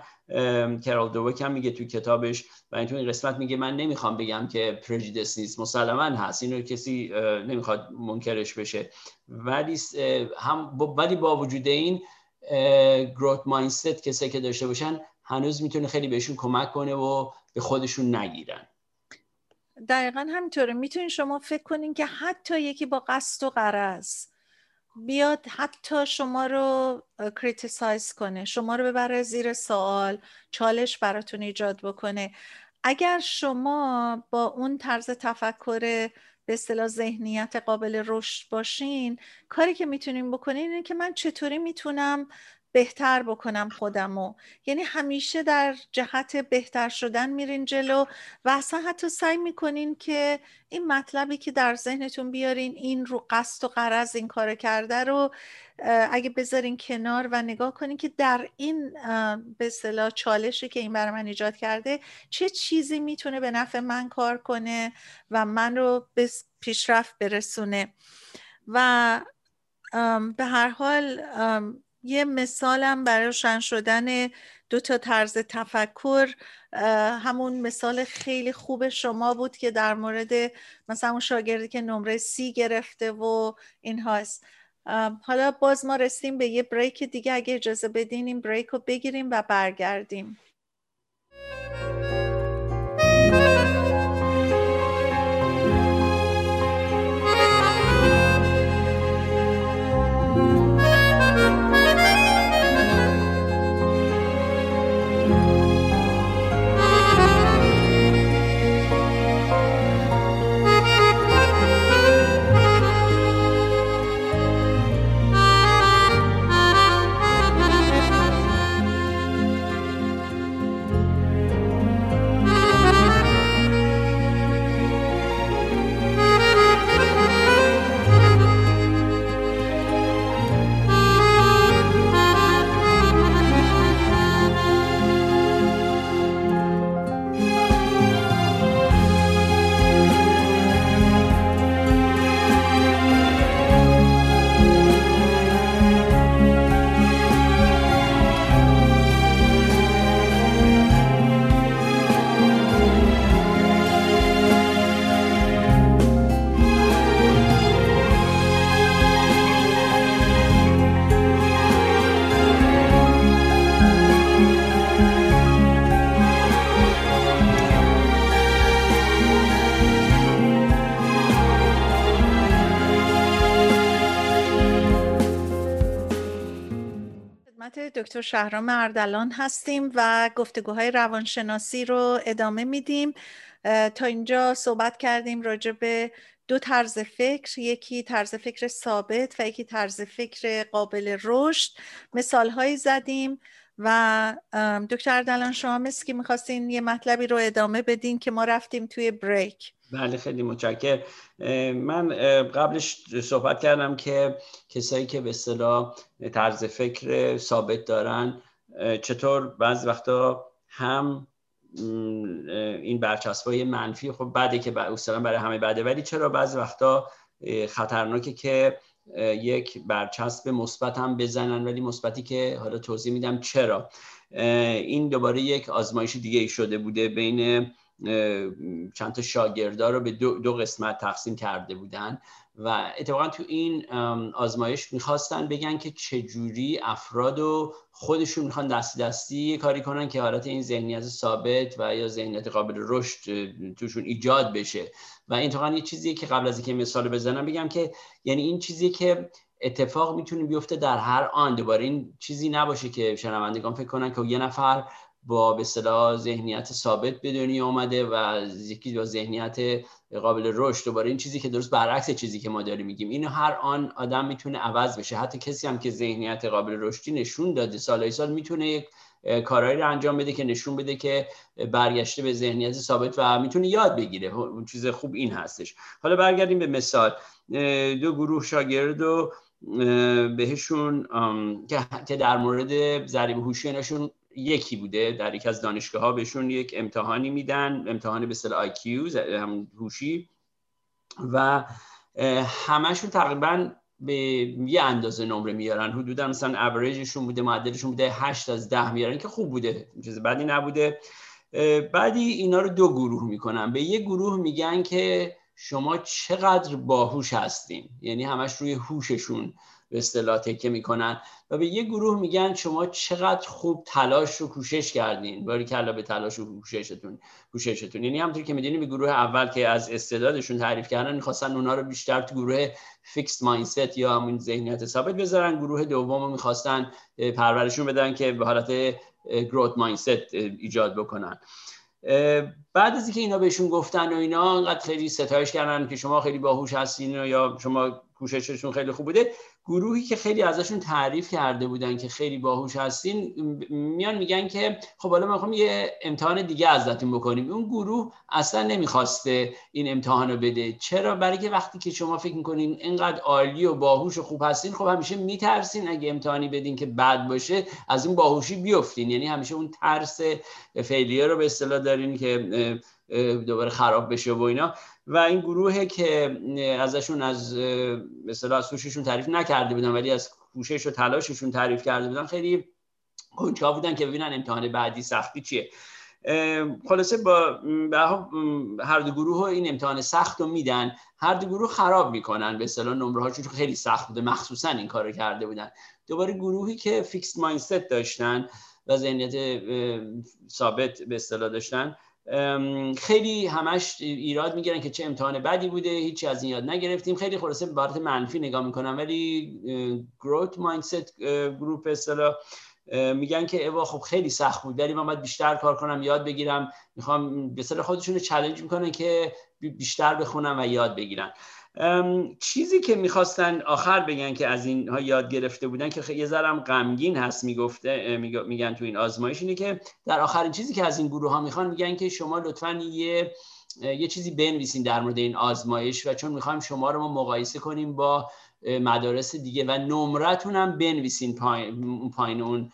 کرال دوک هم میگه تو کتابش و این تو این قسمت میگه من نمی‌خوام بگم که پرجیدس نیست مسلما هست. اینو کسی نمی‌خواد منکرش بشه. ولی هم ولی با وجود این گروت مایندست کسی که داشته باشن هنوز می‌تونه خیلی بهشون کمک کنه و به خودشون نگیرن. دقیقا همینطوره. می‌تونین شما فکر کنین که حتی یکی با قصد و قرض بیاد حتی شما رو کریتیسایز کنه شما رو ببره زیر سوال چالش براتون ایجاد بکنه. اگر شما با اون طرز تفکر به اصطلاح ذهنیت قابل رشد باشین کاری که می‌تونیم بکنین اینه که من چطوری می‌تونم بهتر بکنم خودمو. یعنی همیشه در جهت بهتر شدن میرین جلو و اصلا حتی سعی می‌کنین که این مطلبی که در ذهنتون بیارین این رو قصد و قرض این کار کرده رو اگه بذارین کنار و نگاه کنین که در این به اصطلاح چالشی که این برای من ایجاد کرده چه چیزی می‌تونه به نفع من کار کنه و من رو به پیشرفت برسونه. و به هر حال یه مثالم برای روشن شدن دو تا طرز تفکر همون مثال خیلی خوب شما بود که در مورد مثلا اون شاگردی که نمره سی گرفته و این هاست حالا باز ما رسیم به یه بریک دیگه. اگه اجازه بدین این بریک رو بگیریم و برگردیم. دکتر شهرام اردلان هستیم و گفتگوهای روانشناسی رو ادامه میدیم. تا اینجا صحبت کردیم راجع به دو طرز فکر یکی طرز فکر ثابت و یکی طرز فکر قابل رشد. مثال هایی زدیم و دکتر اردلان شما مثل که می‌خواستین یه مطلبی رو ادامه بدین که ما رفتیم توی بریک. بله خیلی متشکر. من قبلش صحبت کردم که کسایی که به اصطلاح طرز فکر ثابت دارن چطور بعض وقتا هم این برچسبای منفی خب بعده که اصلا برای همه بده ولی چرا بعض وقتا خطرناکه که یک برچسب مثبت هم بزنن ولی مثبتی که حالا توضیح میدم چرا؟ این دوباره یک آزمایش دیگه ای شده بوده بین چند تا شاگردا رو به دو, دو قسمت تقسیم کرده بودن و اتفاقا تو این آزمایش می‌خواستن بگن که چجوری افراد و خودشون می‌خوان دستی دستی کاری کنن که حالت این ذهنیت ثابت و یا ذهنیت قابل رشد توشون ایجاد بشه. و این یه چیزیه که قبل از اینکه مثال بزنم بگم که یعنی این چیزی که اتفاق می‌تونه بیفته در هر آن. دوباره این چیزی نباشه که شنوندگان فکر کنن که یه نفر با به اصطلاح ذهنیت ثابت به دنیا آمده و یکی با ذهنیت قابل رشد دوباره این چیزی که درست برعکس چیزی که ما داریم میگیم. اینو هر آن آدم می‌تونه عوض بشه. حتی کسی هم که ذهنیت قابل رشدی نشون داده سالهای سال می‌تونه یک کارهایی رو انجام بده که نشون بده که برگشته به ذهنیت ثابت و می‌تونه یاد بگیره. چیز خوب این هستش. حالا برگردیم به مثال. دو گروه شاگرد و بهشون که در مورد ضریب هوشی یکی بوده در یک از دانشگاه ها بهشون یک امتحانی میدن امتحان به اصطلاح آیکیو هم هوشی. و همشون تقریبا به یه اندازه نمره میارن. حدودا مثلا اوریجشون بوده معدلشون بوده 8 از 10 میارن که خوب بوده چیز بعدی نبوده. بعدی اینا رو دو گروه می‌کنن. به یه گروه میگن که شما چقدر باهوش هستین. یعنی همش روی هوششون به اصطلاح تکیه می‌کنن و به یه گروه میگن شما چقدر خوب تلاش و کوشش کردین. باریکلا به تلاش و کوششتون کوششتون. یعنی همونطور که می‌دونیم به گروه اول که از استعدادشون تعریف کردن می‌خواستن اونا رو بیشتر تو گروه fixed mindset یا همون ذهنیت ثابت بذارن. گروه دوم رو می‌خواستن پرورشون بدن که به حالت growth mindset ایجاد بکنن. بعد از اینکه اینا بهشون گفتن و اینا انقدر خیلی ستایش کردن که شما خیلی باهوش هستین یا شما کوشششون خیلی خوب بوده گروهی که خیلی ازشون تعریف کرده بودن که خیلی باهوش هستین میان میگن که خب حالا می‌خوام یه امتحان دیگه ازتون بکنیم. اون گروه اصلا نمی‌خواسته این امتحان رو بده. چرا؟ برای که وقتی که شما فکر می‌کنین اینقدر عالی و باهوش و خوب هستین خب همیشه میترسین اگه امتحانی بدین که بد باشه از این باهوشی بیفتین. یعنی همیشه اون ترس فیلیه رو به اصطلاح دارین که دوباره خراب بشه و اینا. و این گروه که ازشون از مثلا از کوشششون تعریف نکرده بودن ولی از کوشش و تلاششون تعریف کرده بودن خیلی کنجکاو بودن که ببینن امتحان بعدی سختی چیه. خلاصه با هر دو گروه این امتحان سخت رو میدن. هر دو گروه خراب می‌کنن به اصطلاح نمره هاشون خیلی سخت بوده. مخصوصا این کارو کرده بودن. دوباره گروهی که فیکس مایندست داشتن و ذهنیت ثابت به اصطلاح داشتن خیلی همش ایراد می‌گیرن که چه امتحان بدی بوده هیچی از این یاد نگرفتیم. خیلی خلاصه به بارت منفی نگاه می‌کنن ولی گروت مایندست گروپ اصطلاح میگن که اوا خب خیلی سخت بود ولی من باید بیشتر کار کنم یاد بگیرم. می‌خوام به خودشون چالش می‌کنن که بیشتر بخونم و یاد بگیرن. چیزی که می‌خواستن آخر بگن که از اینها یاد گرفته بودن که یه ذرم غمگین هست می‌گفته میگن تو این آزمایش اینه که در آخرین چیزی که از این گروه ها می‌خوان میگن که شما لطفا یه یه چیزی بنویسین در مورد این آزمایش و چون می‌خوایم شما رو ما مقایسه کنیم با مدارس دیگه و نمرتون هم بنویسین پایین, پایین اون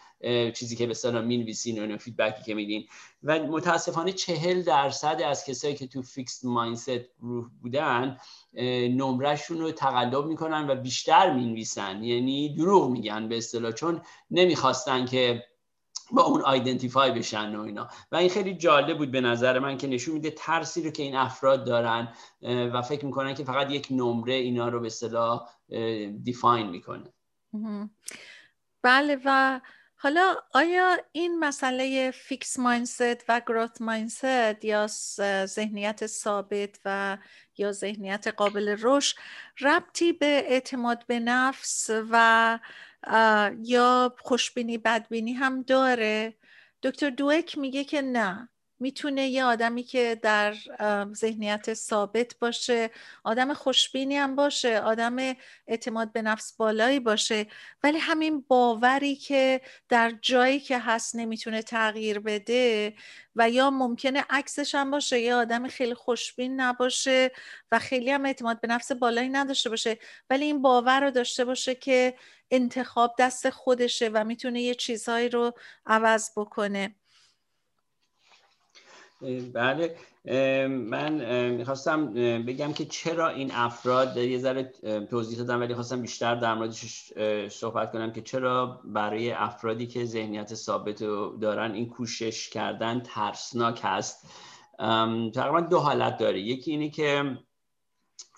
چیزی که به اصطلاح می‌نویسین و feedback ی که میدین. و متاسفانه چهل درصد از کسایی که تو fixed mindset گروه بودن نمرهشون رو تقلب می‌کنن و بیشتر می‌نویسن. یعنی دروغ میگن به اصطلاح چون نمی‌خواستن که با اون identify بشن و اینا. و این خیلی جالب بود به نظر من که نشون میده ترسی رو که این افراد دارن و فکر می‌کنن که فقط یک نمره اینا رو به اصطلاح define می‌کنه. بله و حالا آیا این مسئله fixed mindset و growth mindset یا ذهنیت ثابت و یا ذهنیت قابل رشد ربطی به اعتماد به نفس و یا خوشبینی بدبینی هم داره؟ دکتر دوک میگه که نه. می‌تونه یه آدمی که در ذهنیت ثابت باشه آدم خوشبینی هم باشه آدم اعتماد به نفس بالایی باشه. ولی همین باوری که در جایی که هست نمی‌تونه تغییر بده و یا ممکنه عکسش هم باشه یه آدم خیلی خوشبین نباشه و خیلی هم اعتماد به نفس بالایی نداشته باشه. ولی این باور رو داشته باشه که انتخاب دست خودشه و می‌تونه یه چیزهایی رو عوض بکنه. بله. من می‌خواستم بگم که چرا این افراد یه ذره توضیح دادم ولی خواستم بیشتر در موردش صحبت کنم که چرا برای افرادی که ذهنیت ثابت دارن این کوشش کردن ترسناک هست. تقریبا دو حالت داره. یکی اینه که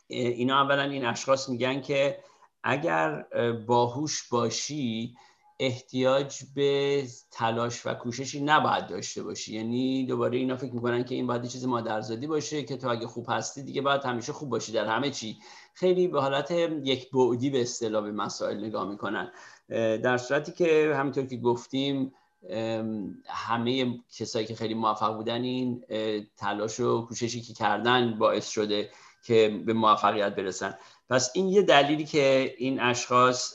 اینا اولا این اشخاص میگن که اگر باهوش باشی احتیاج به تلاش و کوششی نباید داشته باشی. یعنی دوباره اینا فکر می‌کنن که این باید چیز مادرزادی باشه که تو اگه خوب هستی دیگه باید همیشه خوب باشی در همه چی. خیلی به حالت یک بعدی به اصطلاح به مسائل نگاه می‌کنن. در صورتی که همینطور که گفتیم همه کسایی که خیلی موفق بودن این تلاش و کوششی که کردن باعث شده که به موفقیت برسن. پس این یه دلیلی که این اشخاص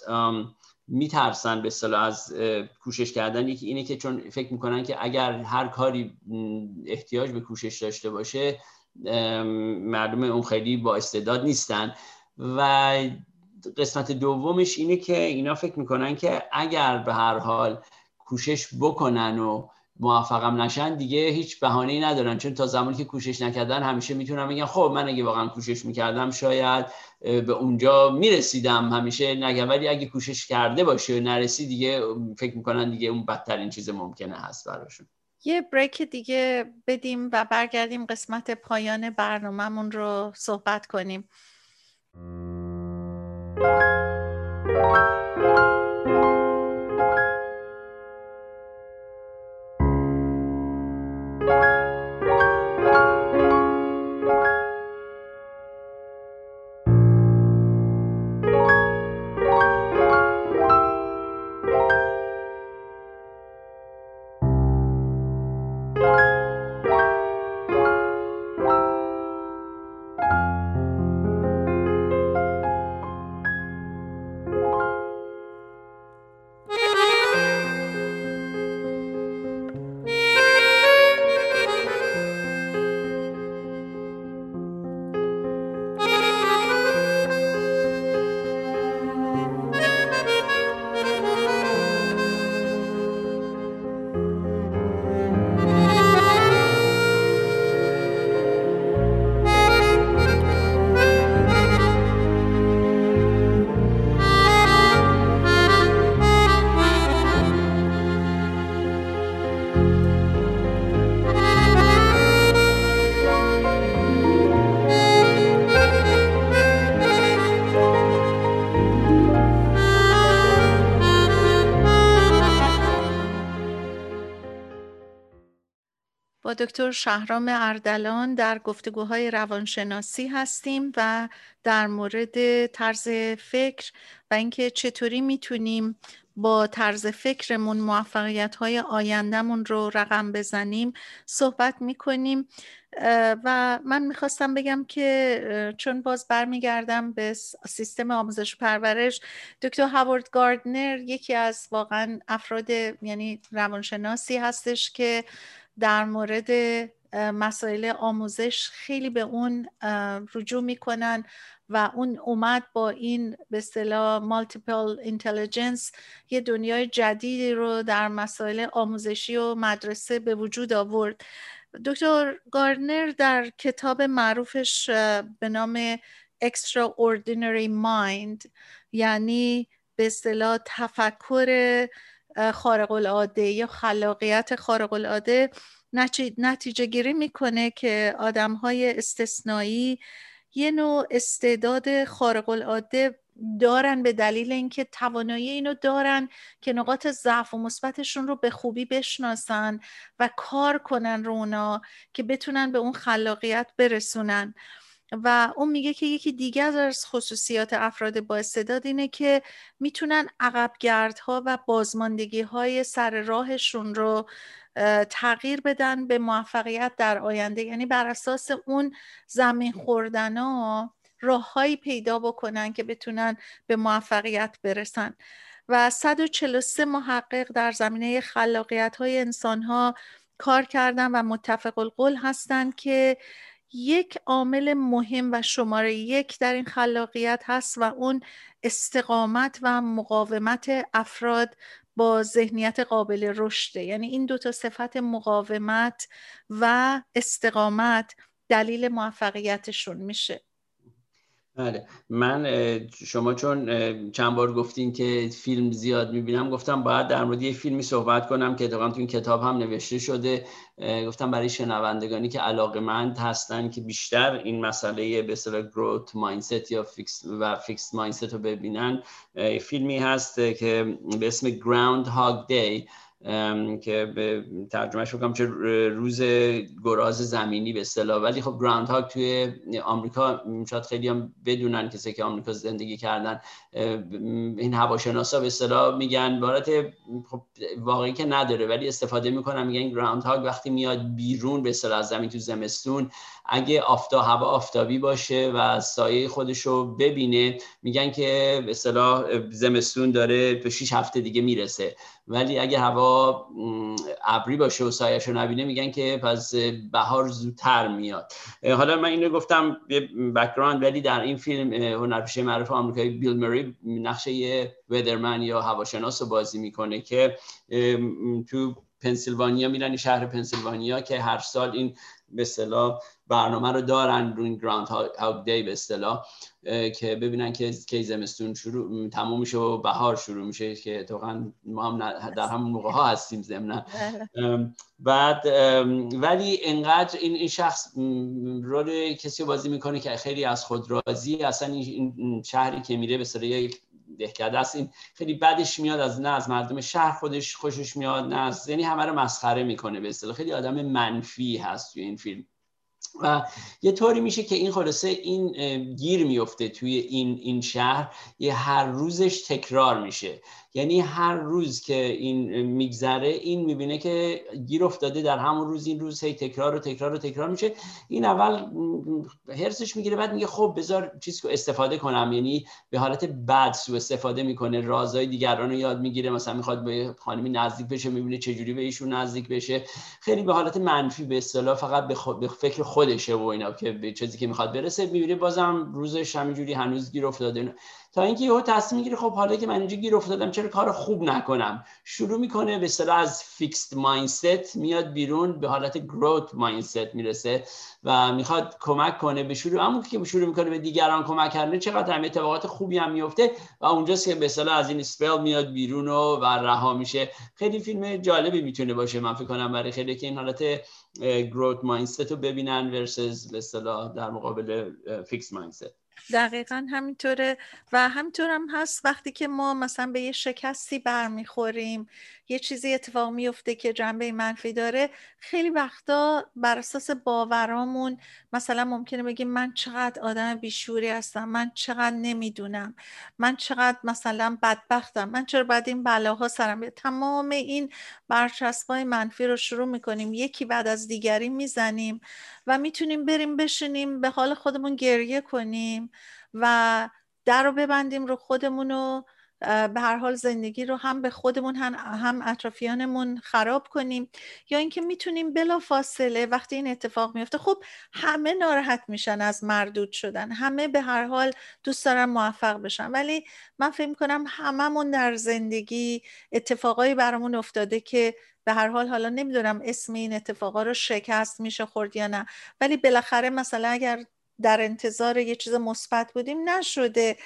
میترسن به اصطلاح از کوشش کردن. یکی اینه که چون فکر می‌کنن که اگر هر کاری احتیاج به کوشش داشته باشه مردم اون خیلی با استعداد نیستن. و قسمت دومش اینه که اینا فکر می‌کنن که اگر به هر حال کوشش بکنن و موفقم نشن دیگه هیچ بهانه‌ای ندارن. چون تا زمانی که کوشش نکردن همیشه می‌تونم بگن خب من اگه واقعا کوشش می‌کردم شاید به اونجا می‌رسیدم. همیشه نگم. ولی اگه کوشش کرده باشه و نرسی دیگه فکر می‌کنن دیگه اون بدترین چیز ممکنه هست براشون. یه بریک دیگه بدیم و برگردیم قسمت پایان برنامهمون رو صحبت کنیم. دکتر شهرام اردلان در گفتگوهای روانشناسی هستیم و در مورد طرز فکر و اینکه چطوری می‌تونیم با طرز فکرمون موفقیت های آیندهمون رو رقم بزنیم صحبت می‌کنیم. و من می‌خواستم بگم که چون باز برمیگردم به سیستم آموزش پرورش دکتر هاورد گاردنر یکی از واقعا افراد یعنی روانشناسی هستش که در مورد مسائل آموزش خیلی به اون رجوع می‌کنن و اون اومد با این به اصطلاح مالتیپل اینتلیجنس یه دنیای جدیدی رو در مسائل آموزشی و مدرسه به وجود آورد. دکتر گارنر در کتاب معروفش به نام Extraordinary Mind یعنی به اصطلاح تفکر خارق العاده یا خلاقیت خارق العاده نتیجه گیری می‌کنه که آدم های استثنایی یه نوع استعداد خارق العاده دارن به دلیل اینکه توانایی اینو دارن که نقاط ضعف و مثبتشون رو به خوبی بشناسن و کار کنن رو اونا که بتونن به اون خلاقیت برسونن. و اون میگه که یکی دیگه از خصوصیات افراد با استعداد اینه که می‌تونن عقبگردها و بازماندگی های سر راهشون رو تغییر بدن به موفقیت در آینده. یعنی بر اساس اون زمین خوردن ها راههایی پیدا بکنن که بتونن به موفقیت برسن. و 143 محقق در زمینه خلاقیت های انسان ها کار کردن و متفق القول هستند که یک عامل مهم و شماره یک در این خلاقیت هست و اون استقامت و مقاومت افراد با ذهنیت قابل رشده. یعنی این دو تا صفت مقاومت و استقامت دلیل موفقیتشون میشه. بله. من شما چون چند بار گفتین که فیلم زیاد می‌بینم گفتم باید در مورد یه فیلمی صحبت کنم که اتفاقا تو این کتاب هم نوشته شده. گفتم برای شنوندگانی که علاقمند هستن که بیشتر این مسئله به اصطلاح growth mindset یا fixed و fixed mindset رو ببینن. فیلمی هست که به اسم Groundhog Day که به ترجمهش بکنم چه روز گراز زمینی به اصطلاح. ولی خب groundhog توی آمریکا شاید خیلی هم بدونن کسی که آمریکا زندگی کردن این هواشناسا به اصطلاح میگن. بارت خب واقعی که نداره ولی استفاده می‌کنن میگن groundhog وقتی میاد بیرون به اصطلاح از زمین تو زمستون اگه آفتا هوا آفتابی باشه و سایه خودش رو ببینه میگن که به اصطلاح زمستون داره به 6 هفته دیگه می‌رسه. ولی اگه هوا ابری باشه و سایش رو نبینه میگن که پس بهار زودتر میاد. حالا من اینو گفتم background ولی در این فیلم هنرپیشه معروف آمریکایی بیل مری نقش weatherman یا هواشناس رو بازی می‌کنه که تو پنسیلوانیا میرن شهر پنسیلوانیا که هر سال این به اصطلاح برنامه رو دارن رو این ground هاگ دی به اصطلاح که ببینن که کی زمستون شروع تموم میشه و بهار شروع میشه که اتفاقا ما هم در همون موقع ها هستیم ضمنا بله. بعد ولی انقدر این این شخص رول کسی بازی می‌کنه که خیلی از خود راضی اصلا این شهری که میره به یک دهکده است این خیلی بدش میاد از نه از مردم شهر خودش خوشش میاد نه از یعنی همه رو مسخره می‌کنه به اصطلاح. خیلی آدم منفی هست توی این فیلم. و یه طوری میشه که این خلاصه این گیر میفته توی این این شهر. یه هر روزش تکرار میشه. یعنی هر روز که این میگذره این می‌بینه که گیر افتاده در همون روز این روز هی تکرار و تکرار و تکرار میشه. این اول هرسش می‌گیره بعد میگه خب بذار چیز استفاده کنم. یعنی به حالت بد سو استفاده می‌کنه. رازهای دیگران رو یاد می‌گیره. مثلا می‌خواد به خانمی نزدیک بشه می‌بینه چجوری به ایشون نزدیک بشه. خیلی به حالت منفی به اصطلاح فقط به, به فکر خودشه و اینا که به چیزی که می‌خواد برسه می‌بینه بازم روزش همینجوری هنوز گیر افتاده. تا اینکه یهو تصمیم می‌گیره خب حالا که من اینجا گیر افتادم چرا کار خوب نکنم؟ شروع می‌کنه به اصطلاح از fixed mindset میاد بیرون به حالت growth mindset می‌رسه و می‌خواد کمک کنه به شروع. همون که شروع می‌کنه به دیگران کمک کردن چقدر هم اتفاقات خوبی هم میفته و اونجاست که به اصطلاح از این spell میاد بیرون و, و رها میشه. خیلی فیلم جالبی می‌تونه باشه من فکر کنم برای خیلی که این حالت گروت مایندست رو ببینن ورسز به در مقابل فیکس مایندست دقیقا همینطوره و همینطور هم هست وقتی که ما مثلا به یه شکستی برمیخوریم یه چیزی اتفاق میفته که جنبه منفی داره خیلی وقتا بر اساس باورامون مثلا ممکنه بگیم من چقدر آدم بیشوری هستم من چقدر نمی‌دونم من چقدر مثلا بدبختم من چرا باید این بلاها سرم بیاد؟ تمام این برچسبای منفی رو شروع می‌کنیم یکی بعد از دیگری می‌زنیم و می‌تونیم بریم بشینیم به حال خودمون گریه کنیم. و در رو ببندیم رو خودمون به هر حال زندگی رو هم به خودمون هم, هم اطرافیانمون خراب کنیم. یا اینکه می‌تونیم بلا فاصله وقتی این اتفاق میفته خب همه ناراحت میشن از مردود شدن. همه به هر حال دوست دارن موفق بشن. ولی من فکر کنم هممون در زندگی اتفاقایی برامون افتاده که به هر حال حالا نمی‌دونم اسم این اتفاقا رو شکست میشه خورد یا نه. ولی بالاخره مثلا اگر در انتظار یه چیز مثبت بودیم نشده.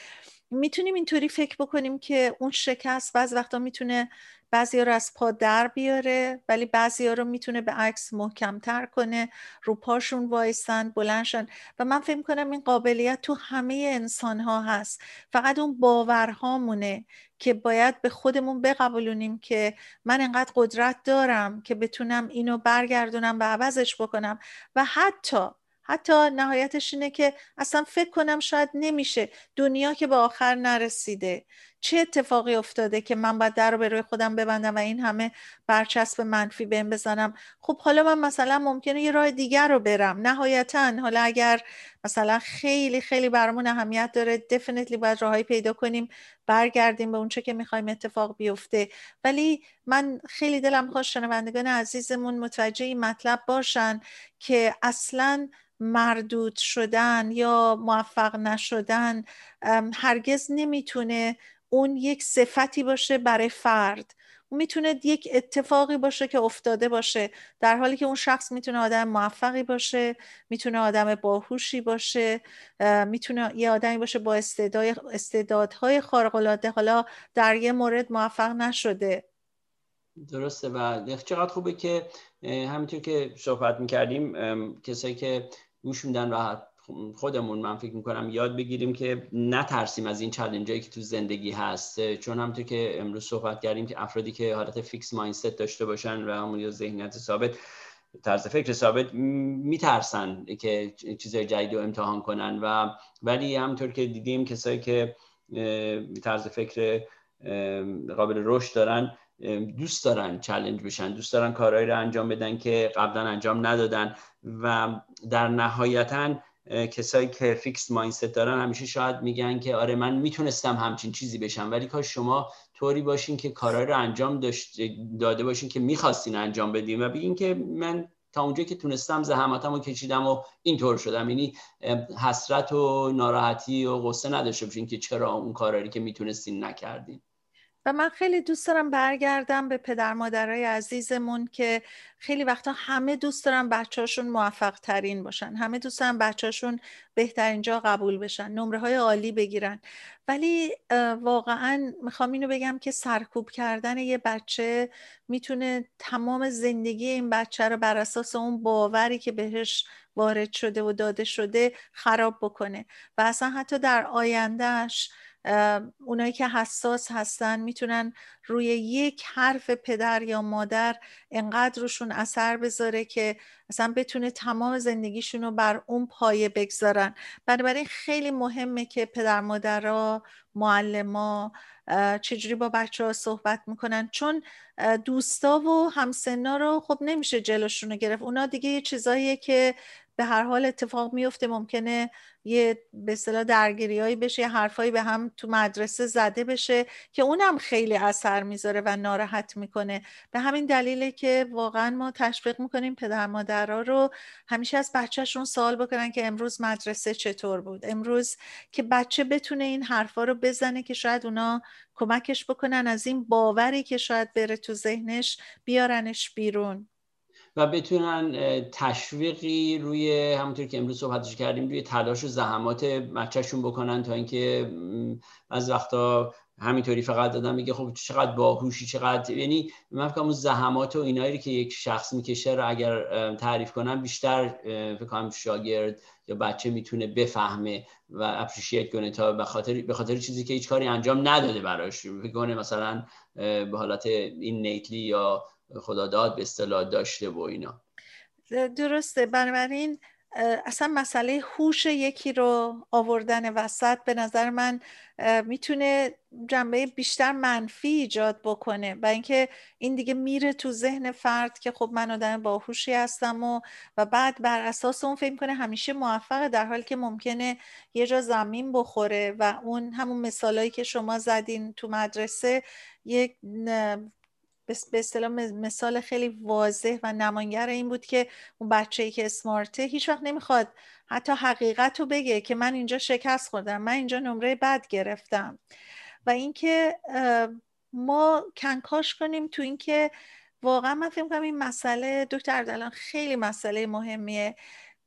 می‌تونیم اینطوری فکر بکنیم که اون شکست بعض وقتا می‌تونه بعضی رو از پا در بیاره ولی بعضی رو می‌تونه به عکس محکمتر کنه رو پاشون وایسن بلندشن. و من فکر کنم این قابلیت تو همه انسان ها هست. فقط اون باورهامونه که باید به خودمون بقبولونیم که من انقدر قدرت دارم که بتونم اینو برگردونم و عوضش بکنم. و حتی حتی نهایتش اینه که اصلا فکر کنم شاید نمیشه دنیا که به آخر نرسیده. چه اتفاقی افتاده که من باید در رو به روی خودم ببندم و این همه برچسب منفی بهم بزنم؟ خب حالا من مثلا ممکنه یه راه دیگر رو برم. نهایتا حالا اگر مثلا خیلی خیلی برامون اهمیت داره دفنتلی باید راههایی پیدا کنیم برگردیم به اونچه که می‌خوایم اتفاق بیفته. ولی من خیلی دلم خواست شنوندگان عزیزمون متوجه این مطلب باشن که اصلا مردود شدن یا موفق نشدن هرگز نمی‌تونه اون یک صفتی باشه برای فرد. می‌تونه یک اتفاقی باشه که افتاده باشه. در حالی که اون شخص می‌تونه آدم موفقی باشه می‌تونه آدم باهوشی باشه می‌تونه یه آدمی باشه با استعدادهای خارق حالا در یه مورد موفق نشده. درسته. و چقدر خوبه که همینطور که صحبت می‌کردیم کسایی که گوش میدن و خودمون من فکر می‌کنم یاد بگیریم که نترسیم از این challenge که تو زندگی هست چون همونطور که امروز صحبت کردیم که افرادی که حالت fixed mindset داشته باشن و همون یا ذهنیت ثابت طرز فکر ثابت میترسن که چیزای جدید رو امتحان کنن و ولی همونطور که دیدیم کسایی که طرز فکر قابل رشد دارن دوست دارن challenge بشن دوست دارن کارهایی رو انجام بدن که قبلا انجام ندادن و در نهایتا کسایی که fixed mindset دارن همیشه شاید میگن که آره من می‌تونستم همچین چیزی بشم ولی کاش شما طوری باشین که کارهایی رو انجام داده باشین که می‌خواستین انجام بدین و بگین که من تا اونجا که تونستم زحماتم رو کشیدم و اینطور شدم. یعنی حسرت و ناراحتی و غصه نداشته باشین که چرا اون کارهایی که می‌تونستین نکردین. و من خیلی دوست دارم برگردم به پدر مادرای عزیزمون که خیلی وقتا همه دوست دارن بچهاشون موفق ترین باشن. همه دوست دارن بچهاشون بهترین جا قبول بشن نمره های عالی بگیرن. ولی واقعا می‌خوام اینو بگم که سرکوب کردن یه بچه می‌تونه تمام زندگی این بچه رو بر اساس اون باوری که بهش وارد شده و داده شده خراب بکنه. و اصلا حتی در آیندهش اونایی که حساس هستن می‌تونن روی یک حرف پدر یا مادر انقدر روشون اثر بذاره که اصلا بتونه تمام زندگیشون رو بر اون پایه بگذارن. بنابراین خیلی مهمه که پدر مادرها معلما چجوری با بچه ها صحبت می‌کنن. چون دوستا و همسنا رو خب نمیشه جلوشون رو گرفت. اونا دیگه یه چیزاییه که به هر حال اتفاق میفته ممکنه یه به اصطلاح درگیریایی بشه یه حرفایی به هم تو مدرسه زده بشه که اونم خیلی اثر می‌ذاره و ناراحت می‌کنه. به همین دلیله که واقعا ما تشویق می‌کنیم پدر مادرها رو همیشه از بچهشون سوال بکنن که امروز مدرسه چطور بود؟ امروز که بچه بتونه این حرفا رو بزنه که شاید اونا کمکش بکنن از این باوری که شاید بره تو ذهنش بیارنش بیرون. و بتونن تشویقی روی همونطور که امروز صحبتش کردیم روی تلاش و زحمات بچهشون بکنن تا اینکه از وقتا همینطوری فقط دادم میگه خب چقدر باهوشی چقدر یعنی من فکر اون زحمات و اینایی که یک شخص می‌کشه رو اگر تعریف کنم بیشتر فکر کنم شاگرد یا بچه می‌تونه بفهمه و اپریشیت کنه تا به خاطر به خاطر چیزی که هیچ کاری انجام نداده براش. فکر کنه مثلا به حالت این نیتلی یا خدا داد به اصطلاح داشته و اینا. درسته. بنابراین اصلا مسئله هوش یکی رو آوردن وسط به نظر من می‌تونه جنبه بیشتر منفی ایجاد بکنه و اینکه این دیگه میره تو ذهن فرد که خب من آدم باهوشی هستم و و بعد بر اساس اون فکر کنه همیشه موفقه در حالی که ممکنه یه جا زمین بخوره و اون همون مثالایی که شما زدین تو مدرسه یک به اصطلاح مثال خیلی واضح و نمانگر این بود که اون بچه ای که اسمارته هیچ وقت نمی‌خواد حتی حقیقت رو بگه که من اینجا شکست خوردم من اینجا نمره بد گرفتم. و اینکه ما کنکاش کنیم تو اینکه واقعا من فکر کنم این مسئله دکتر دلان خیلی مسئله مهمیه.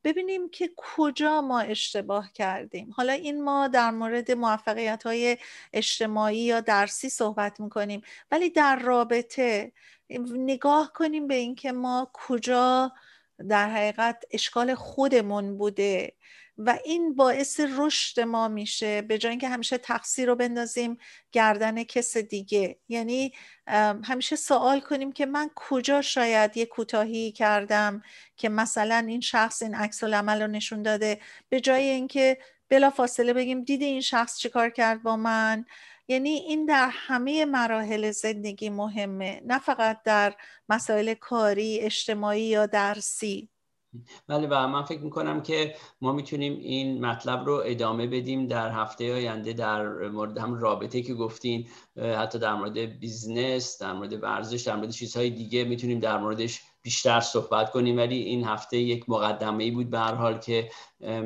ببینیم که کجا ما اشتباه کردیم. حالا این ما در مورد موفقیت های اجتماعی یا درسی صحبت می‌کنیم ولی در رابطه نگاه کنیم به اینکه ما کجا در حقیقت اشکال خودمون بوده و این باعث رشد ما میشه به جای اینکه همیشه تقصیر رو بندازیم گردن کس دیگه. یعنی همیشه سوال کنیم که من کجا شاید یه کوتاهی کردم که مثلا این شخص این عکس العمل رو نشون داده. به جای اینکه بلا فاصله بگیم دیدی این شخص چیکار کرد با من؟ یعنی این در همه مراحل زندگی مهمه نه فقط در مسائل کاری اجتماعی یا درسی. بله و من فکر می‌کنم که ما می‌تونیم این مطلب رو ادامه بدیم در هفته آینده در مورد هم رابطه که گفتین حتی در مورد business در مورد ورزش در مورد چیزهای دیگه می‌تونیم در موردش بیشتر صحبت کنیم ولی این هفته یک مقدمه ای بود به هر حال که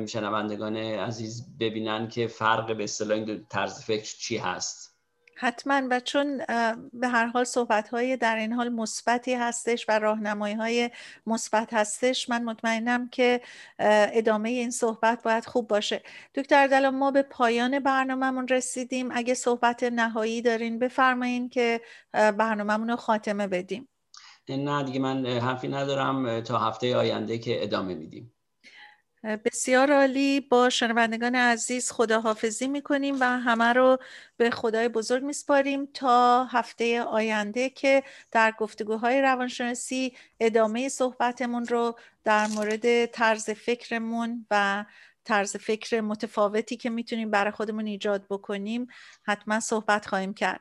شنوندگان عزیز ببینن که فرق به اصطلاح این طرز فکر چی هست. حتما. و چون به هر حال صحبت های در این حال مثبتی هستش و راهنمایی های مثبت هستش من مطمئنم که ادامه این صحبت باید خوب باشه. دکتر دلا ما به پایان برنامهمون رسیدیم. اگه صحبت نهایی دارین بفرمایین که برنامهمون رو خاتمه بدیم. نه دیگه من حرفی ندارم. تا هفته آینده که ادامه میدیم. بسیار عالی. با شنوندگان عزیز خداحافظی می‌کنیم و همه رو به خدای بزرگ میسپاریم تا هفته آینده که در گفتگوهای روانشناسی ادامه صحبتمون رو در مورد طرز فکرمون و طرز فکر متفاوتی که می‌تونیم برای خودمون ایجاد بکنیم حتما صحبت خواهیم کرد.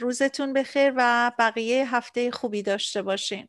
روزتون بخیر و بقیه هفته خوبی داشته باشین.